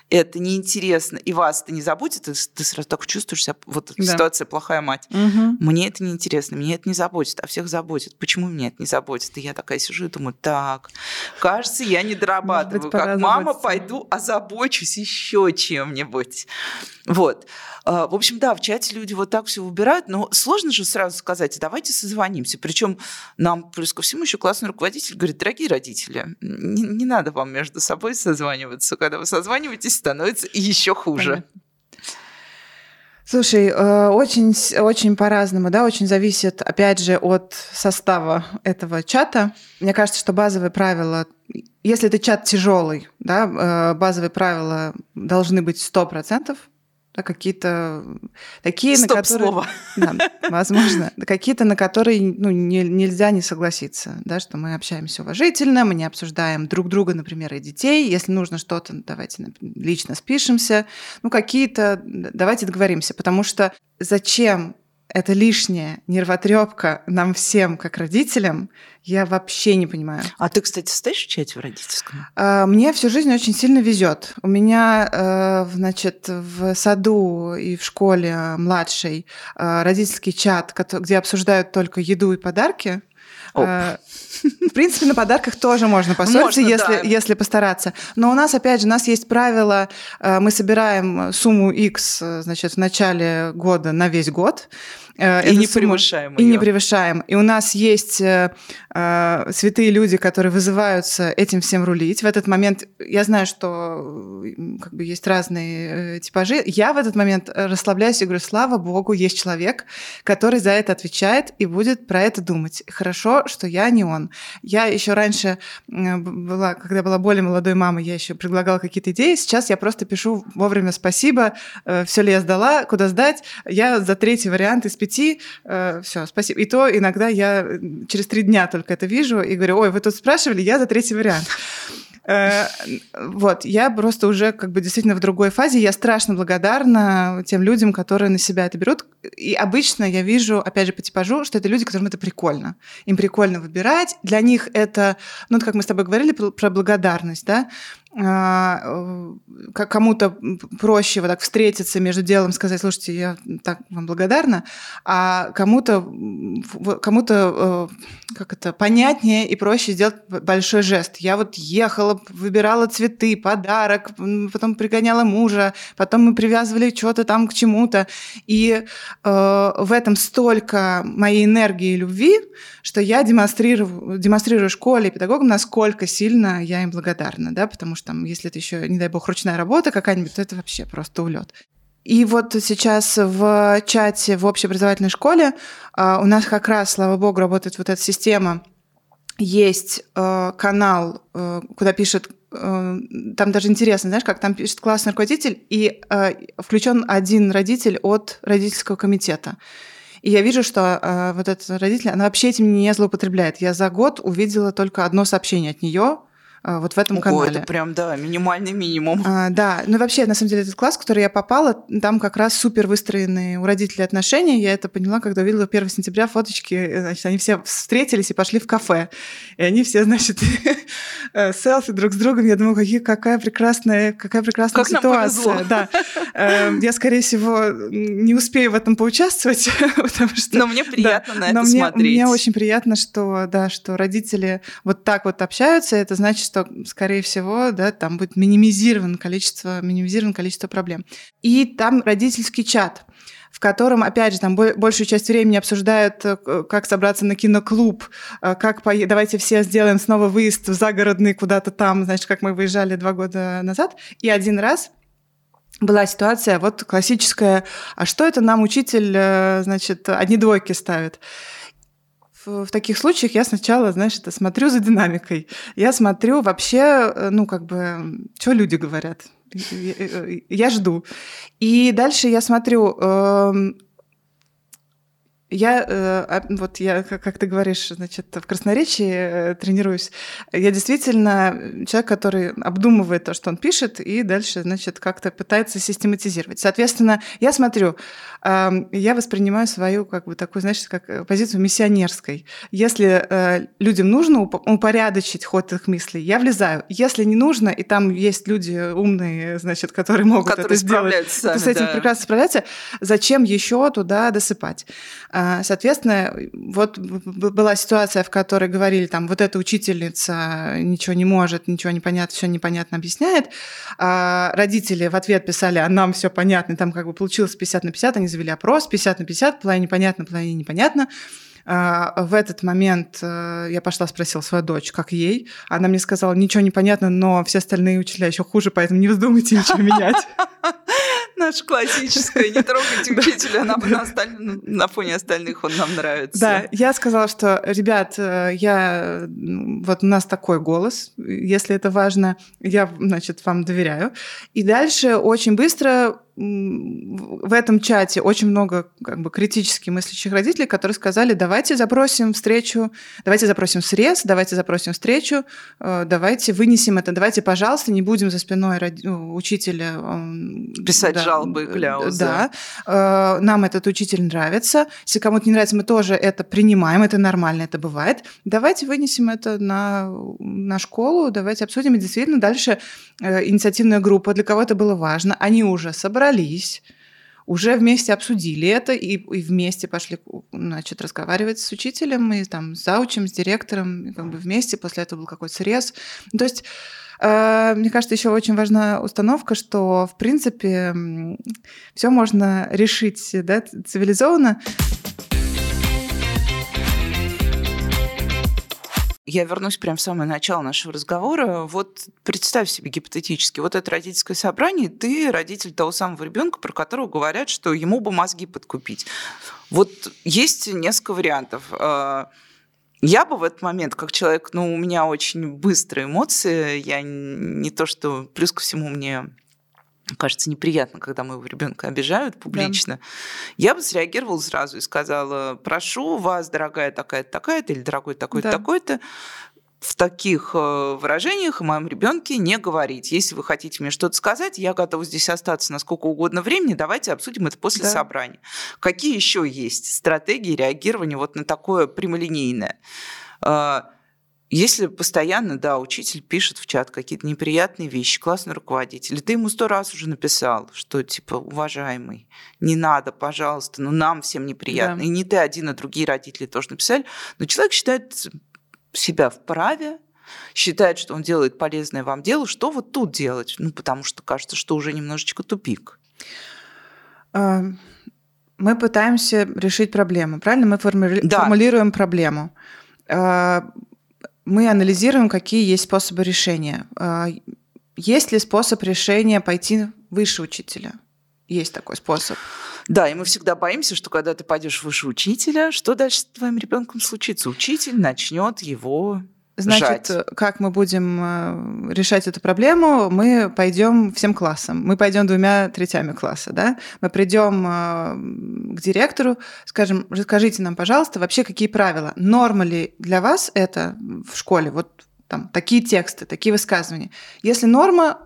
это неинтересно, и вас это не заботит, ты, ты сразу так чувствуешь себя, вот да. ситуация плохая мать. Угу. Мне это неинтересно, меня это не заботит, а всех заботит. Почему меня это не заботит? И я такая сижу и думаю, так, кажется, я не дорабатываю. Быть, как мама пойду озабочусь еще чем-нибудь. Вот. А, в общем, да, в чате люди вот так все выбирают, но сложно же сразу сказать, давайте созвонимся. Причем нам, плюс ко всему, еще классный руководитель говорит, дорогие родители, не, не надо вам между собой созваниваться. Когда вы созваниваетесь, становится еще хуже. Слушай, э, очень, очень по-разному, да, очень зависит, опять же, от состава этого чата. Мне кажется, что базовые правила, если это чат тяжелый, да, э, базовые правила должны быть 100%, да, какие-то такие, Стоп на которые... слово. (laughs) Да, возможно. Какие-то, на которые ну, не, нельзя не согласиться, да, что мы общаемся уважительно, мы не обсуждаем друг друга, например, и детей. Если нужно что-то, давайте лично спишемся. Ну, какие-то... Давайте договоримся, потому что зачем это лишняя нервотрепка нам всем, как родителям, я вообще не понимаю. А ты, кстати, стоишь в чате в родительском? А, мне всю жизнь очень сильно везет. У меня, э, значит, в саду и в школе младшей э, родительский чат, где обсуждают только еду и подарки. Э, (laughs) в принципе, на подарках тоже можно поссориться, можно, если, да. если постараться. Но у нас, опять же, у нас есть правило, мы собираем сумму X, значит, в начале года на весь год. Э, и не сумму, превышаем И ее. не превышаем. И у нас есть э, э, святые люди, которые вызываются этим всем рулить. В этот момент я знаю, что как бы есть разные э, типажи. Я в этот момент расслабляюсь и говорю, слава богу, есть человек, который за это отвечает и будет про это думать. Хорошо, что я не он. Я еще раньше была, когда была более молодой мамой, я еще предлагала какие-то идеи. Сейчас я просто пишу вовремя спасибо, э, все ли я сдала, куда сдать. Я за третий вариант из пяти, э, все, спасибо. И то иногда я э, через три дня только это вижу и говорю, ой, вы тут спрашивали, я за третий вариант. Э, вот, я просто уже как бы действительно в другой фазе. Я страшно благодарна тем людям, которые на себя это берут. И обычно я вижу, опять же, по типажу, что это люди, которым это прикольно. Им прикольно выбирать. Для них это, ну, как мы с тобой говорили про благодарность, да, кому-то проще вот так встретиться между делом, сказать, слушайте, я так вам благодарна, а кому-то кому-то э, как это понятнее и проще сделать большой жест. Я вот ехала, выбирала цветы, подарок, потом пригоняла мужа, потом мы привязывали что-то там к чему-то, и э, в этом столько моей энергии и любви, что я демонстрирую, демонстрирую школе и педагогам, насколько сильно я им благодарна, да, потому что там, если это еще, не дай бог, ручная работа какая-нибудь, то это вообще просто улет. И вот сейчас в чате в общеобразовательной школе uh, у нас как раз, слава богу, работает вот эта система. Есть uh, канал, uh, куда пишет там даже интересно, знаешь, как там пишет классный руководитель, и э, включен один родитель от родительского комитета. И я вижу, что э, вот этот родитель, она вообще этим не злоупотребляет. Я за год увидела только одно сообщение от нее вот в этом Ого, канале. это прям, да, минимальный минимум. А, да, ну вообще, на самом деле, этот класс, в который я попала, там как раз супер выстроенные у родителей отношения. Я это поняла, когда увидела 1 сентября фоточки, значит, они все встретились и пошли в кафе. И они все, значит, (laughs) э, селфи друг с другом. Я думаю, какие, какая прекрасная, какая прекрасная как ситуация. Да. Эм, я, скорее всего, не успею в этом поучаствовать, (laughs) потому что... Но мне приятно да, на это мне, смотреть. Мне очень приятно, что, да, что родители вот так вот общаются. Это значит, что, скорее всего, да, там будет минимизировано количество, минимизировано количество проблем. И там родительский чат в котором, опять же, там большую часть времени обсуждают, э, как собраться на киноклуб, э, как по... давайте все сделаем снова выезд в загородный куда-то там, значит, как мы выезжали два года назад. И один раз была ситуация, вот классическая, а что это нам учитель, э, значит, одни двойки ставит? В, таких случаях я сначала, знаешь, это смотрю за динамикой. Я смотрю вообще, э, ну, как бы, что люди говорят. Я, жду. И дальше я смотрю, эм, я, э, вот я, как ты говоришь, значит, в красноречии э, тренируюсь. Я действительно человек, который обдумывает то, что он пишет, и дальше, значит, как-то пытается систематизировать. Соответственно, я смотрю, я воспринимаю свою, как бы, такую, знаешь, как э, позицию миссионерской. Если людям нужно упорядочить ход их мыслей, я влезаю. Если не нужно, и там есть люди умные, значит, которые могут которые это сделать, сами, с этим да. прекрасно справляются, зачем еще туда досыпать? А, соответственно, вот была ситуация, в которой говорили, там, вот эта учительница ничего не может, ничего не понятно, все непонятно объясняет. А родители в ответ писали, а нам все понятно, там как бы получилось 50 на 50, они завели опрос, 50 на 50, половине непонятно, половине непонятно. А, в этот момент э, я пошла спросила свою дочь, как ей. Она мне сказала, ничего не понятно, но все остальные учителя еще хуже, поэтому не вздумайте ничего менять. (laughs) Наша классическая, не трогайте (laughs) учителя, на, на, осталь... на фоне остальных он нам нравится. Да, я сказала, что, ребят, э, я, вот у нас такой голос, если это важно, я, значит, вам доверяю. И дальше очень быстро в этом чате очень много как бы критически мыслящих родителей, которые сказали, давайте запросим встречу, давайте запросим срез, давайте запросим встречу, э, давайте вынесем это, давайте, пожалуйста, не будем за спиной ну, учителя писать да, жалобы и кляузы. Да, э, нам этот учитель нравится, если кому-то не нравится, мы тоже это принимаем, это нормально, это бывает. Давайте вынесем это на, на школу, давайте обсудим, и действительно дальше э, инициативная группа, для кого это было важно, они уже собрались собрались, уже вместе обсудили это и, и вместе пошли, значит, разговаривать с учителем и там с заучем, с директором, и как бы вместе. После этого был какой-то срез. То есть э, мне кажется, еще очень важна установка, что, в принципе, все можно решить да, цивилизованно. Я вернусь прямо в самое начало нашего разговора. Вот представь себе гипотетически, вот это родительское собрание, ты родитель того самого ребенка, про которого говорят, что ему бы мозги подкупить. Вот есть несколько вариантов. А, я бы в этот момент, как человек, ну, у меня очень быстрые эмоции, я не то, что плюс ко всему мне кажется неприятно, когда моего ребенка обижают публично, да. я бы среагировала сразу и сказала, прошу вас, дорогая такая-то, такая-то, или дорогой такой-то, да. такой-то, в таких э, выражениях о моем ребенке не говорить. Если вы хотите мне что-то сказать, я готова здесь остаться на сколько угодно времени, давайте обсудим это после да. собрания. Какие еще есть стратегии реагирования вот на такое прямолинейное? Если постоянно, да, учитель пишет в чат какие-то неприятные вещи, классный руководитель, и ты ему сто раз уже написал, что типа, уважаемый, не надо, пожалуйста, ну нам всем неприятно. Да. И не ты один, а другие родители тоже написали. Но человек считает себя вправе, считает, что он делает полезное вам дело, что вот тут делать? Ну, потому что кажется, что уже немножечко тупик. А, мы пытаемся решить проблему, правильно? Мы формули... да. формулируем проблему а, мы анализируем, какие есть способы решения. А, есть ли способ решения пойти выше учителя? Есть такой способ. Да, и мы всегда боимся, что когда ты пойдешь выше учителя, что дальше с твоим ребенком случится? Учитель начнет его Значит, жать. как мы будем э, решать эту проблему? Мы пойдем всем классом. Мы пойдем двумя третями класса, да? Мы придем э, к директору, скажем, расскажите нам, пожалуйста, вообще какие правила? Норма ли для вас это в школе? Вот там такие тексты, такие высказывания. Если норма,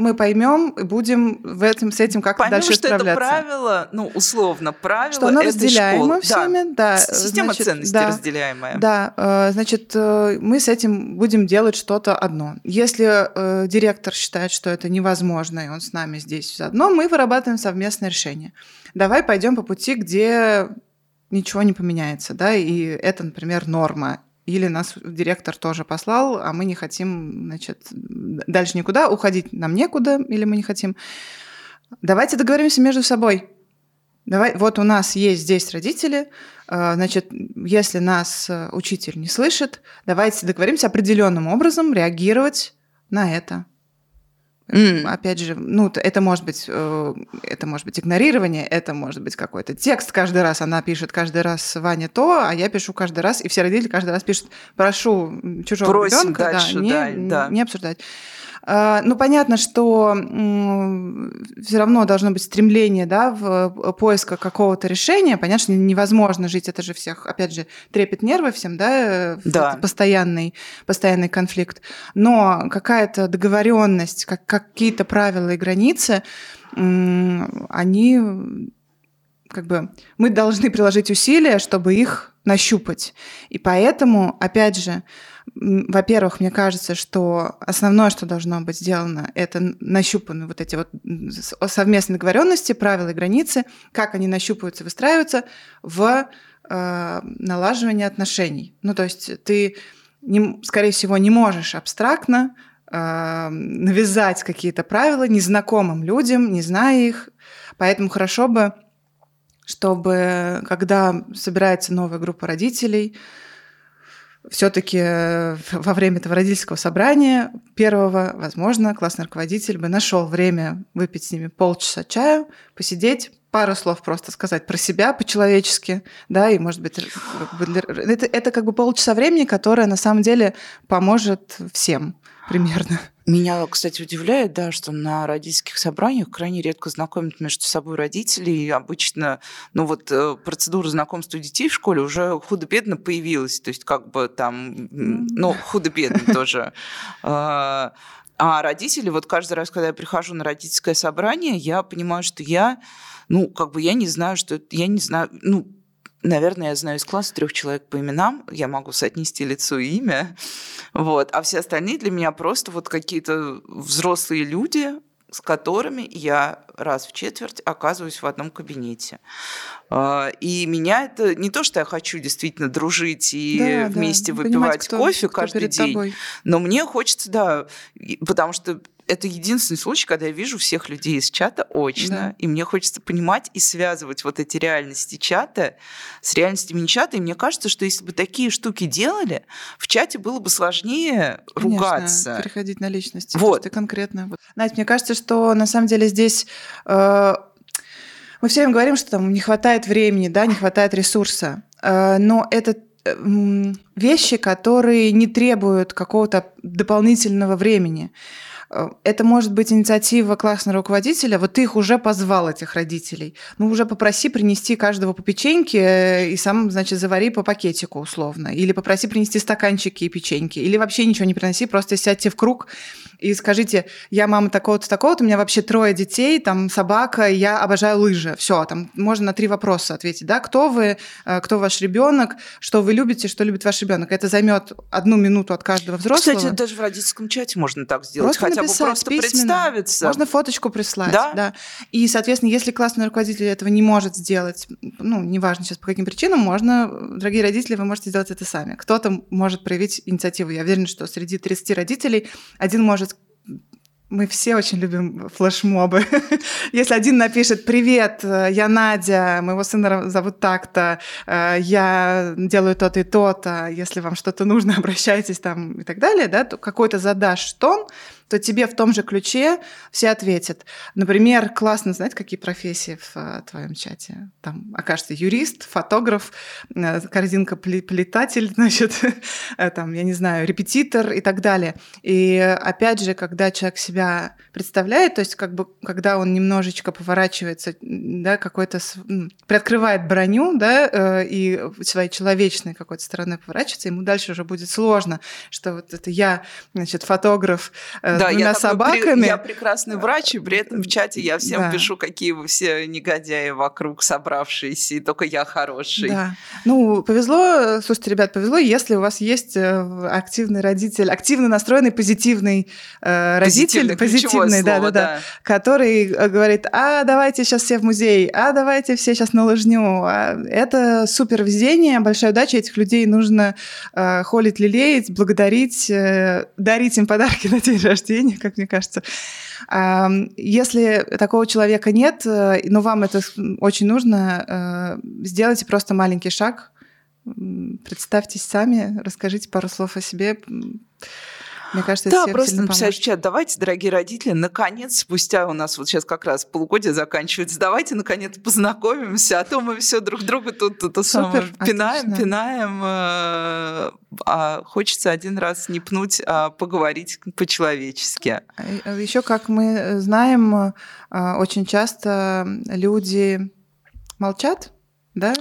мы поймем и будем в этом, с этим как-то дальше что справляться. это правило, ну, условно, правило Что оно разделяемо всеми, да. да. Система значит, ценностей да, разделяемая. Да, э, значит, э, мы с этим будем делать что-то одно. Если э, директор считает, что это невозможно, и он с нами здесь заодно, мы вырабатываем совместное решение. Давай пойдем по пути, где ничего не поменяется, да, и это, например, норма или нас директор тоже послал, а мы не хотим, значит, дальше никуда, уходить нам некуда, или мы не хотим. Давайте договоримся между собой. Давай, вот у нас есть здесь родители, а, значит, если нас э, учитель не слышит, давайте договоримся определенным образом реагировать на это. Mm. Опять же, ну, это может быть, э, это может быть игнорирование, это может быть какой-то текст каждый раз. Она пишет каждый раз Ваня то, а я пишу каждый раз, и все родители каждый раз пишут, прошу чужого Просим ребенка дальше, да, не, да, да. не обсуждать. А, ну, понятно, что все равно должно быть стремление да, в поиска какого-то решения. Понятно, что невозможно жить, это же всех, опять же, трепет нервы всем, да, да. постоянный, постоянный конфликт. Но какая-то договоренность, как, какие-то правила и границы, они как бы мы должны приложить усилия, чтобы их нащупать. И поэтому, опять же, во-первых, мне кажется, что основное, что должно быть сделано, это нащупаны вот эти вот совместные договоренности, правила и границы, как они нащупываются, выстраиваются в э, налаживании отношений. Ну, то есть ты, не, скорее всего, не можешь абстрактно э, навязать какие-то правила незнакомым людям, не зная их. Поэтому хорошо бы, чтобы, когда собирается новая группа родителей, все-таки э, во время этого родительского собрания первого, возможно, классный руководитель бы нашел время выпить с ними полчаса чаю, посидеть, пару слов просто сказать про себя по-человечески, да, и, может быть, это, это как бы полчаса времени, которое на самом деле поможет всем примерно. Меня, кстати, удивляет, да, что на родительских собраниях крайне редко знакомят между собой родители, и обычно, ну вот э, процедура знакомства детей в школе уже худо-бедно появилась, то есть как бы там, ну, худо-бедно тоже. А, а родители, вот каждый раз, когда я прихожу на родительское собрание, я понимаю, что я, ну, как бы я не знаю, что это, я не знаю, ну, Наверное, я знаю из класса трех человек по именам, я могу соотнести лицо и имя, вот. а все остальные для меня просто вот какие-то взрослые люди, с которыми я раз в четверть оказываюсь в одном кабинете. А, и меня это не то, что я хочу действительно дружить и да, вместе да. выпивать кто, кофе кто каждый день, тобой. но мне хочется, да, потому что это единственный случай, когда я вижу всех людей из чата очно, да. и мне хочется понимать и связывать вот эти реальности чата с реальностями не чата. И мне кажется, что если бы такие штуки делали, в чате было бы сложнее Конечно, ругаться. переходить на личности. Вот. конкретно. Надь, мне кажется, что на самом деле здесь э, мы все время говорим, что там не хватает времени, да, не хватает ресурса. Э, но это э, вещи, которые не требуют какого-то дополнительного времени. Э, это может быть инициатива классного руководителя. Вот ты их уже позвал, этих родителей. Ну, уже попроси принести каждого по печеньке э, и сам, значит, завари по пакетику условно. Или попроси принести стаканчики и печеньки. Или вообще ничего не приноси, просто сядьте в круг и скажите, я мама такого-то, такого-то, у меня вообще трое детей, там собака, я обожаю лыжи. Все, там можно на три вопроса ответить, да, кто вы, э, кто ваш ребенок, что вы любите, что любит ваш ребенок. Это займет одну минуту от каждого взрослого. Кстати, даже в родительском чате можно так сделать. Просто хотя написать, бы просто письменно. представиться. Можно фоточку прислать. Да? да. И, соответственно, если классный руководитель этого не может сделать, ну, неважно сейчас по каким причинам, можно, дорогие родители, вы можете сделать это сами. Кто-то может проявить инициативу. Я уверена, что среди 30 родителей один может мы все очень любим флешмобы. (laughs) Если один напишет «Привет, я Надя, моего сына зовут так-то, э, я делаю то-то и то-то, если вам что-то нужно, (laughs) обращайтесь там» и так далее, да, то какой-то задашь тон, то тебе в том же ключе все ответят. Например, классно, знаете, какие профессии в э, твоем чате? Там окажется юрист, фотограф, э, корзинка плетатель, (laughs) значит, э, там, я не знаю, репетитор и так далее. И опять же, когда человек себя представляет, то есть как бы, когда он немножечко поворачивается, да, какой-то, приоткрывает броню, да, и своей человечной какой-то стороны поворачивается, ему дальше уже будет сложно, что вот это я, значит, фотограф, да, двумя я собаками. я прекрасный врач, и при этом в чате я всем да. пишу, какие вы все негодяи вокруг собравшиеся, и только я хороший. Да. Ну, повезло, слушайте, ребят, повезло, если у вас есть э, активный родитель, активно настроенный, позитивный э, родитель, позитивный, да, да, да, который э, говорит, а давайте сейчас все в музей, а давайте все сейчас на лыжню. А, это супер везение, большая удача, этих людей нужно э, холить, лелеять, благодарить, э, дарить им подарки (laughs) на день рождения рождения, как мне кажется. Если такого человека нет, э, но вам это очень нужно, э, сделайте просто маленький шаг, представьтесь сами, расскажите пару слов о себе. Мне кажется, да, просто написать в чат, давайте, дорогие родители, наконец, спустя у нас вот сейчас как раз полугодие заканчивается, давайте, наконец, познакомимся, а то мы все друг друга тут то самое пинаем, отлично. пинаем, э, а хочется один раз не пнуть, а поговорить по-человечески. А Еще, как мы знаем, э, очень часто люди молчат, да?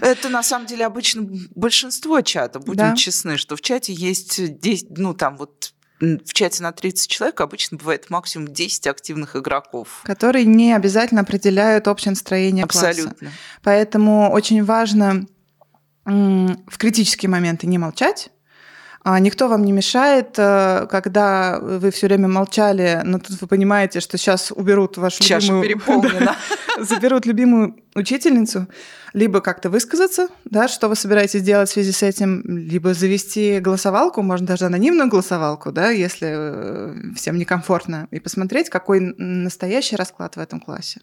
Это на самом деле обычно большинство чата, будем да. честны, что в чате есть 10, ну там вот в чате на 30 человек обычно бывает максимум 10 активных игроков. Которые не обязательно определяют общее настроение Абсолютно. класса. Поэтому очень важно в критические моменты не молчать, никто вам не мешает, э, когда вы все время молчали, но тут вы понимаете, что сейчас уберут вашу Чаша любимую... переполнена. (laughs) заберут любимую учительницу, либо как-то высказаться, да, что вы собираетесь делать в связи с этим, либо завести голосовалку, можно даже анонимную голосовалку, да, если э, всем некомфортно, и посмотреть, какой настоящий расклад в этом классе.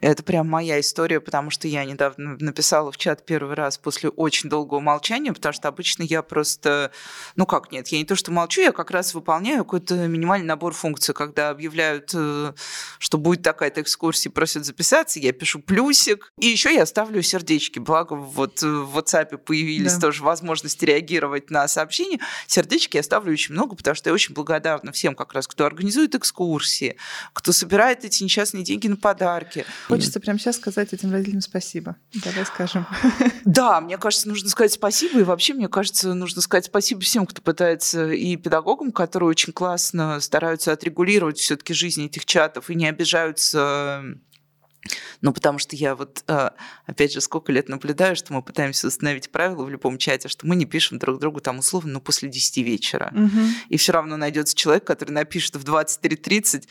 Это прям моя история, потому что я недавно написала в чат первый раз после очень долгого молчания, потому что обычно я просто, ну как нет, я не то что молчу, я как раз выполняю какой-то минимальный набор функций, когда объявляют, э, что будет такая-то экскурсия, просят записаться, я пишу плюсик, и еще я ставлю сердечки, благо вот в WhatsApp появились да. тоже возможности реагировать на сообщения, сердечки я ставлю очень много, потому что я очень благодарна всем как раз, кто организует экскурсии, кто собирает эти несчастные деньги на подарки. Хочется прямо сейчас сказать этим родителям спасибо. Давай скажем. Да, мне кажется, нужно сказать спасибо. И вообще, мне кажется, нужно сказать спасибо всем, кто пытается, и педагогам, которые очень классно стараются отрегулировать все-таки жизнь этих чатов и не обижаются ну, потому что я вот, а, опять же, сколько лет наблюдаю, что мы пытаемся установить правила в любом чате, что мы не пишем друг другу там условно, ну, после 10 вечера. Угу. И все равно найдется человек, который напишет в 23.30,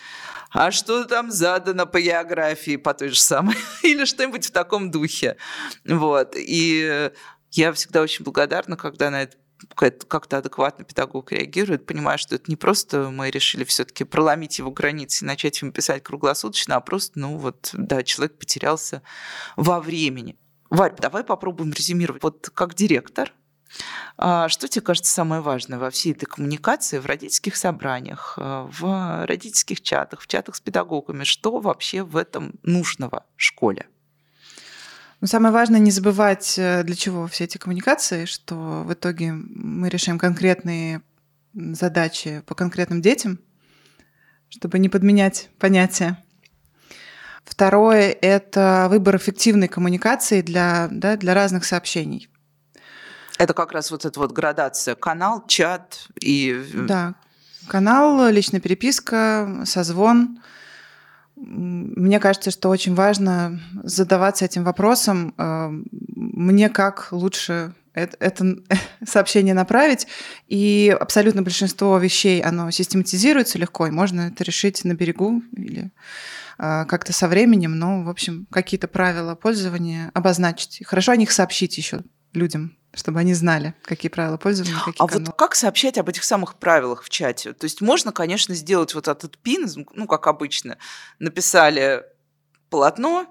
а что там задано по географии, по той же самой, (laughs) или что-нибудь в таком духе. Вот. И я всегда очень благодарна, когда на это как-то адекватно педагог реагирует, понимая, что это не просто мы решили все-таки проломить его границы и начать ему писать круглосуточно, а просто, ну вот, да, человек потерялся во времени. Варь, давай попробуем резюмировать. Вот как директор, а что тебе кажется самое важное во всей этой коммуникации в родительских собраниях, в родительских чатах, в чатах с педагогами? Что вообще в этом нужного школе? Но самое важное не забывать, э, для чего все эти коммуникации, что в итоге мы решаем конкретные задачи по конкретным детям, чтобы не подменять понятия. Второе – это выбор эффективной коммуникации для, да, для разных сообщений. Это как раз вот эта вот градация. Канал, чат и... Да, канал, личная переписка, созвон – мне кажется, что очень важно задаваться этим вопросом, э, мне как лучше это, (laughs) сообщение направить, и абсолютно большинство вещей, оно систематизируется легко, и можно это решить на берегу или э, как-то со временем, но, в общем, какие-то правила пользования обозначить. Хорошо о них сообщить еще людям чтобы они знали, какие правила пользования, какие А каналы. вот как сообщать об этих самых правилах в чате? То есть можно, конечно, сделать вот этот пин, ну, как обычно, написали полотно,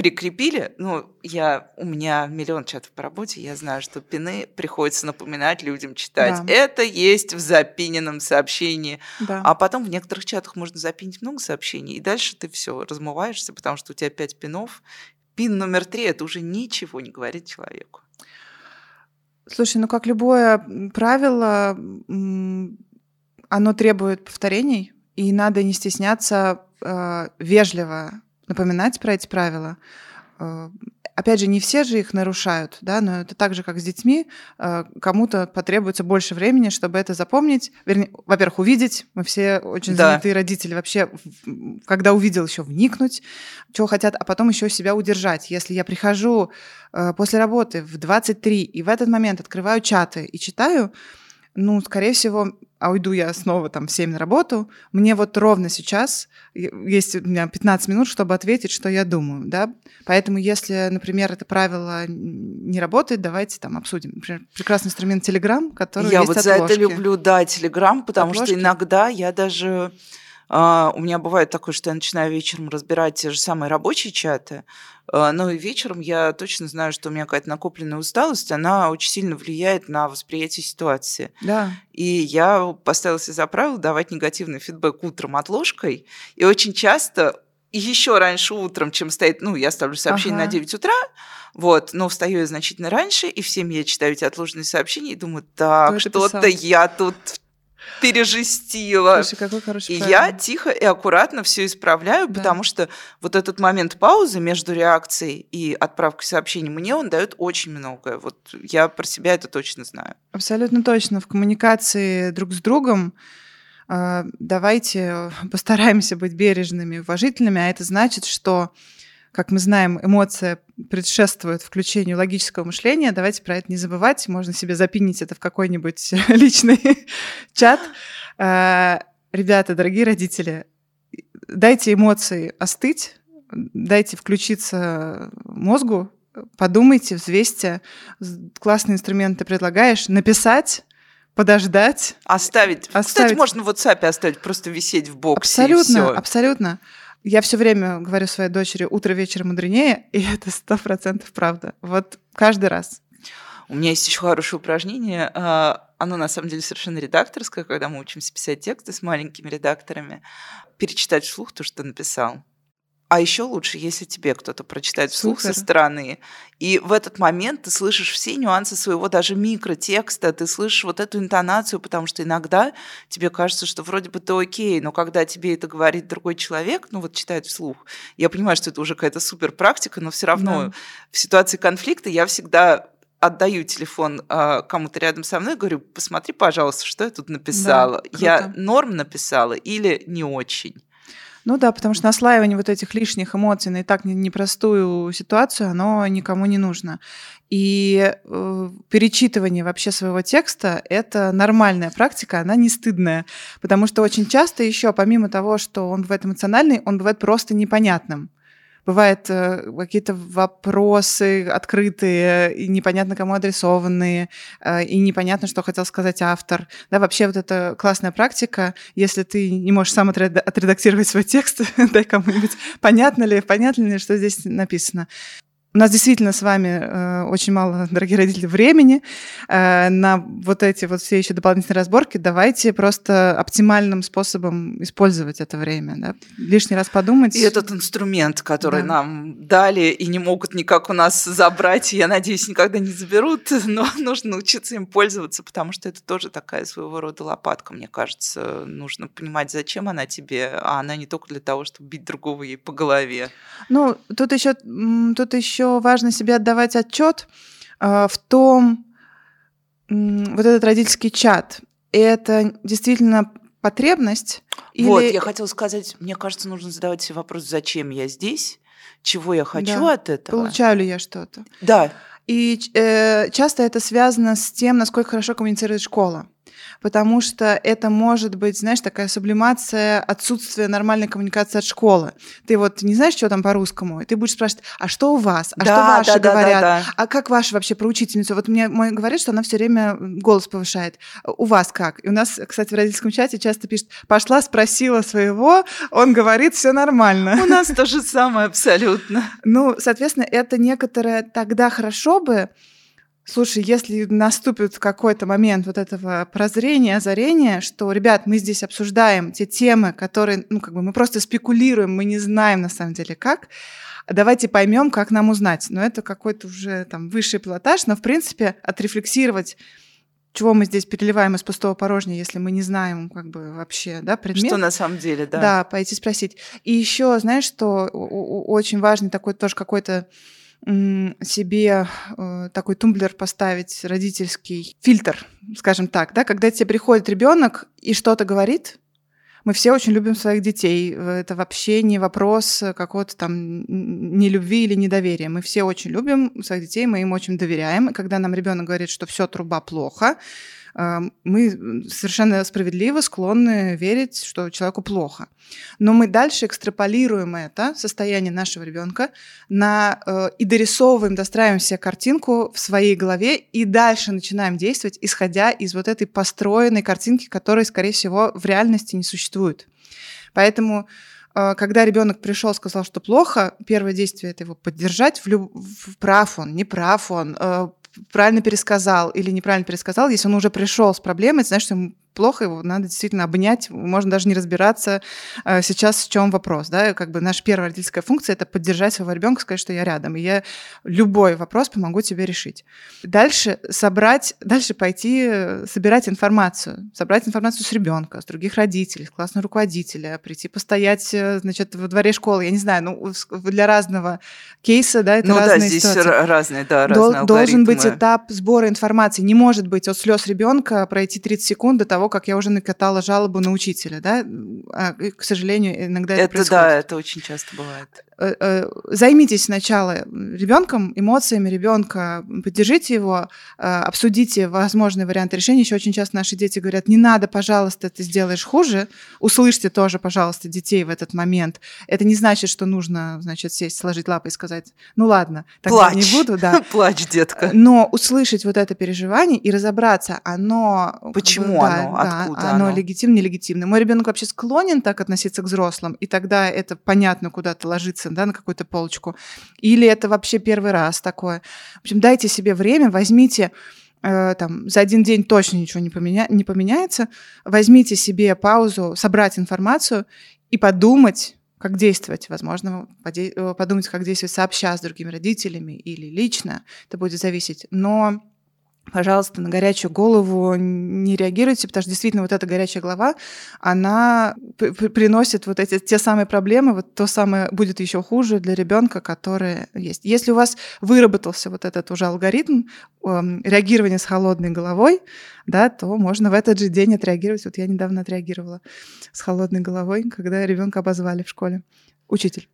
прикрепили, ну, я, у меня миллион чатов по работе, я знаю, что пины приходится напоминать людям читать. Да. Это есть в запиненном сообщении. Да. А потом в некоторых чатах можно запинить много сообщений, и дальше ты все размываешься, потому что у тебя пять пинов. Пин номер три – это уже ничего не говорит человеку. Слушай, ну как любое правило, оно требует повторений, и надо не стесняться э, вежливо напоминать про эти правила. Э, опять же, не все же их нарушают, да, но это так же, как с детьми. Э, кому-то потребуется больше времени, чтобы это запомнить. Вернее, во-первых, увидеть. Мы все очень да. занятые родители. Вообще, когда увидел, еще вникнуть, чего хотят, а потом еще себя удержать. Если я прихожу э, после работы в 23 и в этот момент открываю чаты и читаю, ну, скорее всего, а уйду я снова там в 7 на работу, мне вот ровно сейчас есть у меня 15 минут, чтобы ответить, что я думаю, да. Поэтому если, например, это правило не работает, давайте там обсудим. Например, прекрасный инструмент Telegram, который Я есть вот отложки. за это люблю, да, Telegram, потому отложки. что иногда я даже Uh, у меня бывает такое, что я начинаю вечером разбирать те же самые рабочие чаты, uh, но и вечером я точно знаю, что у меня какая-то накопленная усталость, она очень сильно влияет на восприятие ситуации. Да. И я поставила себе за правило давать негативный фидбэк утром отложкой, и очень часто еще раньше утром, чем стоит, ну, я ставлю сообщение ага. на 9 утра, вот, но встаю я значительно раньше, и в 7 я читаю эти отложенные сообщения и думаю, так, что-то я тут пережестила. Слушай, какой хороший и я тихо и аккуратно все исправляю, да. потому что вот этот момент паузы между реакцией и отправкой сообщений мне он дает очень многое. Вот я про себя это точно знаю. Абсолютно точно. В коммуникации друг с другом э, давайте постараемся быть бережными, уважительными, а это значит, что как мы знаем, эмоция предшествует включению логического мышления. Давайте про это не забывать. Можно себе запинить это в какой-нибудь (laughs) личный чат. А, ребята, дорогие родители, дайте эмоции остыть, дайте включиться мозгу, подумайте, взвесьте. Классные инструменты предлагаешь. Написать, подождать. Оставить. оставить. Кстати, можно в WhatsApp оставить, просто висеть в боксе. Абсолютно, абсолютно. Я все время говорю своей дочери «утро вечером мудренее», и (laughs) это сто процентов правда. Вот каждый раз. У меня есть еще хорошее упражнение. А, оно на самом деле совершенно редакторское, когда мы учимся писать тексты с маленькими редакторами. Перечитать вслух то, что написал. А еще лучше, если тебе кто-то прочитает вслух Супер. со стороны. И в этот момент ты слышишь все нюансы своего даже микротекста, ты слышишь вот эту интонацию, потому что иногда тебе кажется, что вроде бы ты окей, но когда тебе это говорит другой человек, ну вот читает вслух, я понимаю, что это уже какая-то супер практика, но все равно да. в ситуации конфликта я всегда отдаю телефон э, кому-то рядом со мной, говорю, посмотри, пожалуйста, что я тут написала. Да, я норм написала или не очень. Ну да, потому что наслаивание вот этих лишних эмоций на и так непростую ситуацию, оно никому не нужно. И э, перечитывание вообще своего текста – это нормальная практика, она не стыдная. Потому что очень часто еще, помимо того, что он бывает эмоциональный, он бывает просто непонятным. Бывают э, какие-то вопросы открытые, и непонятно кому адресованные, э, и непонятно, что хотел сказать автор. Да, вообще вот эта классная практика, если ты не можешь сам отредактировать свой текст, (laughs) дай кому-нибудь, понятно ли, понятно ли, что здесь написано. У нас действительно с вами э, очень мало, дорогие родители, времени э, на вот эти вот все еще дополнительные разборки. Давайте просто оптимальным способом использовать это время. Да? Лишний раз подумать. И этот инструмент, который да. нам дали и не могут никак у нас забрать, я надеюсь, никогда не заберут, (laughs) но нужно научиться им пользоваться, потому что это тоже такая своего рода лопатка, мне кажется. Нужно понимать, зачем она тебе, а она не только для того, чтобы бить другого ей по голове. Ну, тут еще, тут еще еще важно себе отдавать отчет э, в том, вот этот родительский чат, это действительно потребность? Вот, или... я хотела сказать, мне кажется, нужно задавать себе вопрос, зачем я здесь, чего я хочу да. от этого. Получаю ли я что-то? Да. И э, часто это связано с тем, насколько хорошо коммуницирует школа потому что это может быть, знаешь, такая сублимация отсутствия нормальной коммуникации от школы. Ты вот не знаешь, что там по-русскому, и ты будешь спрашивать, а что у вас, а да, что ваши да, говорят, да, да, да. а как ваши вообще про учительницу? Вот мне мой говорит, что она все время голос повышает. У вас как? И у нас, кстати, в родительском чате часто пишет, пошла, спросила своего, он говорит, все нормально. У нас то же самое абсолютно. Ну, соответственно, это некоторое тогда хорошо бы, Слушай, если наступит какой-то момент вот этого прозрения, озарения, что, ребят, мы здесь обсуждаем те темы, которые, ну, как бы мы просто спекулируем, мы не знаем на самом деле как, давайте поймем, как нам узнать. Но это какой-то уже там высший пилотаж, но, в принципе, отрефлексировать чего мы здесь переливаем из пустого порожня, если мы не знаем как бы вообще, да, предмет. Что на самом деле, да. Да, пойти спросить. И еще, знаешь, что очень важный такой тоже какой-то себе э, такой тумблер поставить родительский фильтр, скажем так, да, когда тебе приходит ребенок и что-то говорит, мы все очень любим своих детей. Это вообще не вопрос какого-то там нелюбви или недоверия. Мы все очень любим своих детей, мы им очень доверяем. И когда нам ребенок говорит, что все труба плохо, мы совершенно справедливо склонны верить, что человеку плохо. Но мы дальше экстраполируем это состояние нашего ребенка на э, и дорисовываем, достраиваем себе картинку в своей голове и дальше начинаем действовать, исходя из вот этой построенной картинки, которой, скорее всего, в реальности не существует. Поэтому э, когда ребенок пришел, сказал, что плохо, первое действие это его поддержать, в люб... прав он, не прав он, э, правильно пересказал или неправильно пересказал, если он уже пришел с проблемой, значит, ему плохо, его надо действительно обнять, можно даже не разбираться э, сейчас, в чем вопрос, да, как бы наша первая родительская функция – это поддержать своего ребенка, сказать, что я рядом, и я любой вопрос помогу тебе решить. Дальше собрать, дальше пойти э, собирать информацию, собрать информацию с ребенка, с других родителей, с классного руководителя, прийти постоять, э, значит, во дворе школы, я не знаю, ну, для разного кейса, да, это ну, разные да, здесь ситуации. разные, да, разные Дол- Должен быть этап сбора информации, не может быть от слез ребенка пройти 30 секунд до того, того, как я уже накатала жалобу на учителя, да, а, к сожалению, иногда это, это происходит. да, это очень часто бывает. Э, э, займитесь сначала ребенком, эмоциями ребенка, поддержите его, э, обсудите возможные варианты решения. Еще очень часто наши дети говорят, не надо, пожалуйста, ты сделаешь хуже. Услышьте тоже, пожалуйста, детей в этот момент. Это не значит, что нужно, значит, сесть, сложить лапы и сказать, ну ладно, тогда Плачь. не буду, да. (laughs) Плачь, детка. Но услышать вот это переживание и разобраться, оно... как бы, Почему да, оно? да, Откуда оно? оно? легитимно, нелегитимно. Мой ребенок вообще склонен так относиться к взрослым, и тогда это понятно куда-то ложится, да, на какую-то полочку. Или это вообще первый раз такое. В общем, дайте себе время, возьмите э, там, за один день точно ничего не, поменя... не поменяется. Возьмите себе паузу, собрать информацию и подумать, как действовать. Возможно, поде- э, подумать, как действовать сообща с другими родителями или лично. Это будет зависеть. Но пожалуйста, на горячую голову не реагируйте, потому что действительно вот эта горячая голова, она приносит вот эти те самые проблемы, вот то самое будет еще хуже для ребенка, которое есть. Если у вас выработался вот этот уже алгоритм эм, реагирования с холодной головой, да, то можно в этот же день отреагировать. Вот я недавно отреагировала с холодной головой, когда ребенка обозвали в школе. Учитель.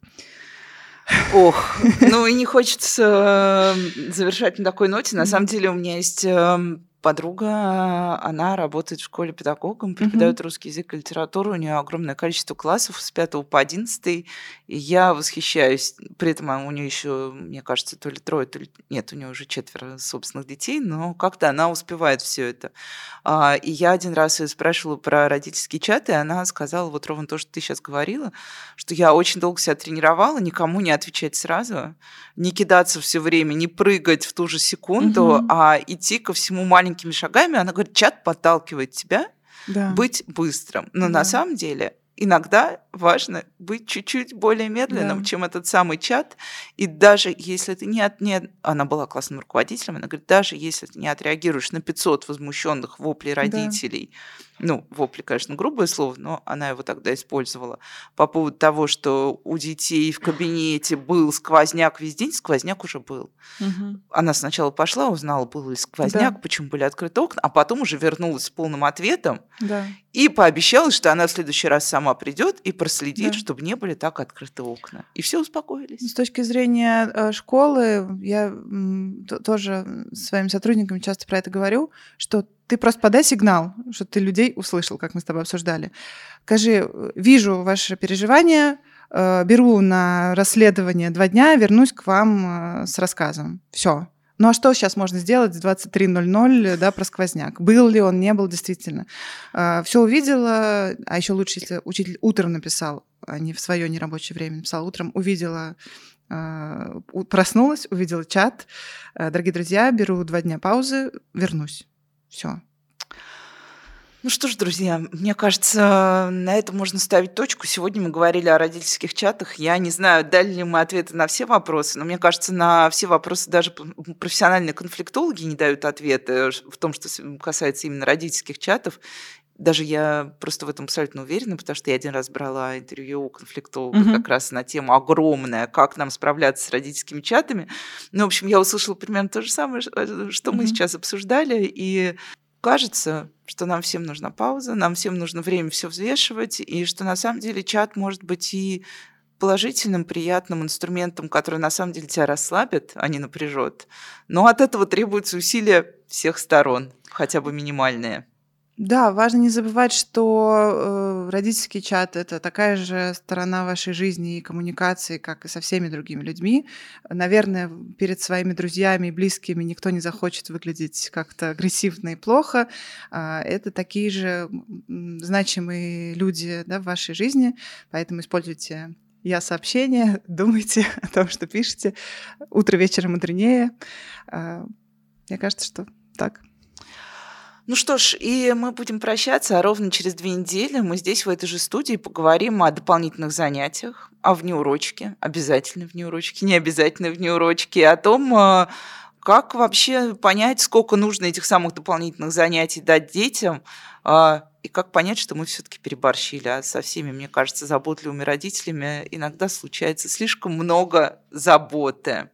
Ох, ну и не (laughs) хочется э, завершать на такой ноте. На самом деле у меня есть э, подруга, она работает в школе педагогом, преподает русский язык и литературу. У нее огромное количество классов с 5 по 11. И я восхищаюсь. При этом у нее еще, мне кажется, то ли трое, то ли... Нет, у нее уже четверо собственных детей, но как-то она успевает все это. А, И я один раз ее спрашивала про родительский чат, и она сказала вот ровно то, что ты сейчас говорила, что я очень долго себя тренировала, никому не отвечать сразу, не кидаться все время, не прыгать в ту же секунду, Мгм. а идти ко всему маленькими шагами. Она говорит, чат подталкивает тебя Да. быть быстрым. Но Да. на самом деле иногда важно быть чуть-чуть более медленным, Да. чем этот самый чат. И даже если ты не, от, не... Она была классным руководителем, она говорит, даже если ты не отреагируешь на 500 возмущенных воплей родителей, ну, вопли, конечно, грубое слово, но она его тогда использовала, по поводу того, что у детей в кабинете был сквозняк весь день, сквозняк уже был. Мгм. Она сначала пошла, узнала, был ли сквозняк, Да. почему были открыты окна, а потом уже вернулась с полным ответом, Да. и пообещала, что она в следующий раз сама придет и проследит, Да. чтобы не были так открыты окна. И все успокоились. С точки зрения э, школы, я тоже своим сотрудникам часто про это говорю, что ты просто подай сигнал, что ты людей услышал, как мы с тобой обсуждали. Скажи, э, вижу ваши переживания, э, беру на расследование два дня, вернусь к вам с рассказом. Все. Ну а что сейчас можно сделать в 23.00 да, про сквозняк? Был ли он, не был действительно? Все увидела, а еще лучше, если учитель утром написал, а не в свое нерабочее время написал утром, увидела у- проснулась, увидела чат. Э, Дорогие друзья, беру два дня паузы, вернусь. Все. Ну что ж, друзья, мне кажется, на этом можно ставить точку. Сегодня мы говорили о родительских чатах. Я не знаю, дали ли мы ответы на все вопросы, но мне кажется, на все вопросы даже профессиональные конфликтологи не дают ответы в том, что касается именно родительских чатов. Даже я просто в этом абсолютно уверена, потому что я один раз брала интервью у конфликтолога Мгм. как раз на тему огромная, как нам справляться с родительскими чатами. Ну, в общем, я услышала примерно то же самое, э, что мы Мгм. сейчас обсуждали, и кажется, что нам всем нужна пауза, нам всем нужно время все взвешивать, и что на самом деле чат может быть и положительным, приятным инструментом, который на самом деле тебя расслабит, а не напряжет. Но от этого требуются усилия всех сторон, хотя бы минимальные. Да, важно не забывать, что э, родительский чат это такая же сторона вашей жизни и коммуникации, как и со всеми другими людьми. Наверное, перед своими друзьями и близкими никто не захочет выглядеть как-то агрессивно и плохо. А, Это такие же значимые люди да, в вашей жизни, поэтому используйте я сообщения, (laughs) думайте (laughs) о том, что пишете. Утро вечером мудренее. А, Мне кажется, что так. Ну что ж, и мы будем прощаться, а ровно через две недели мы здесь, в этой же студии, поговорим о дополнительных занятиях, о внеурочке, обязательно внеурочке, не обязательно внеурочке, о том, э, как вообще понять, сколько нужно этих самых дополнительных занятий дать детям, э, и как понять, что мы все-таки переборщили. А со всеми, мне кажется, заботливыми родителями иногда случается слишком много заботы.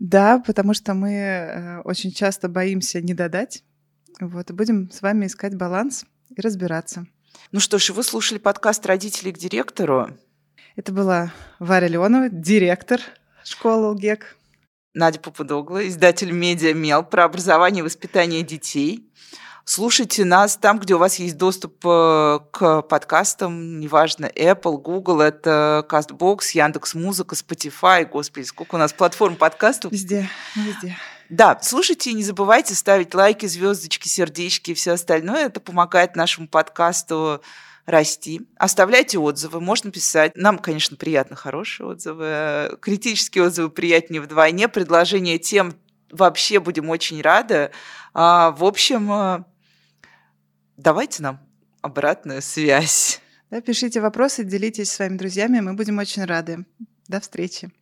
Да, потому что мы э, очень часто боимся не додать. Вот, и будем с вами искать баланс и разбираться. Ну что ж, вы слушали подкаст «Родители к директору». Это была Варя Леонова, директор школы УГЕК. Надя Попудогла, издатель «Медиа Мел» про образование и воспитание детей. Слушайте нас там, где у вас есть доступ э, к подкастам, неважно, Apple, Google, это CastBox, Яндекс.Музыка, Spotify, господи, сколько у нас платформ подкастов. Везде, везде. Да, слушайте и не забывайте ставить лайки, звездочки, сердечки и все остальное. Это помогает нашему подкасту расти. Оставляйте отзывы, можно писать. Нам, конечно, приятно хорошие отзывы. Критические отзывы приятнее вдвойне. Предложения тем вообще будем очень рады. А, в общем, а, давайте нам обратную связь. Да, пишите вопросы, делитесь с своими друзьями, мы будем очень рады. До встречи.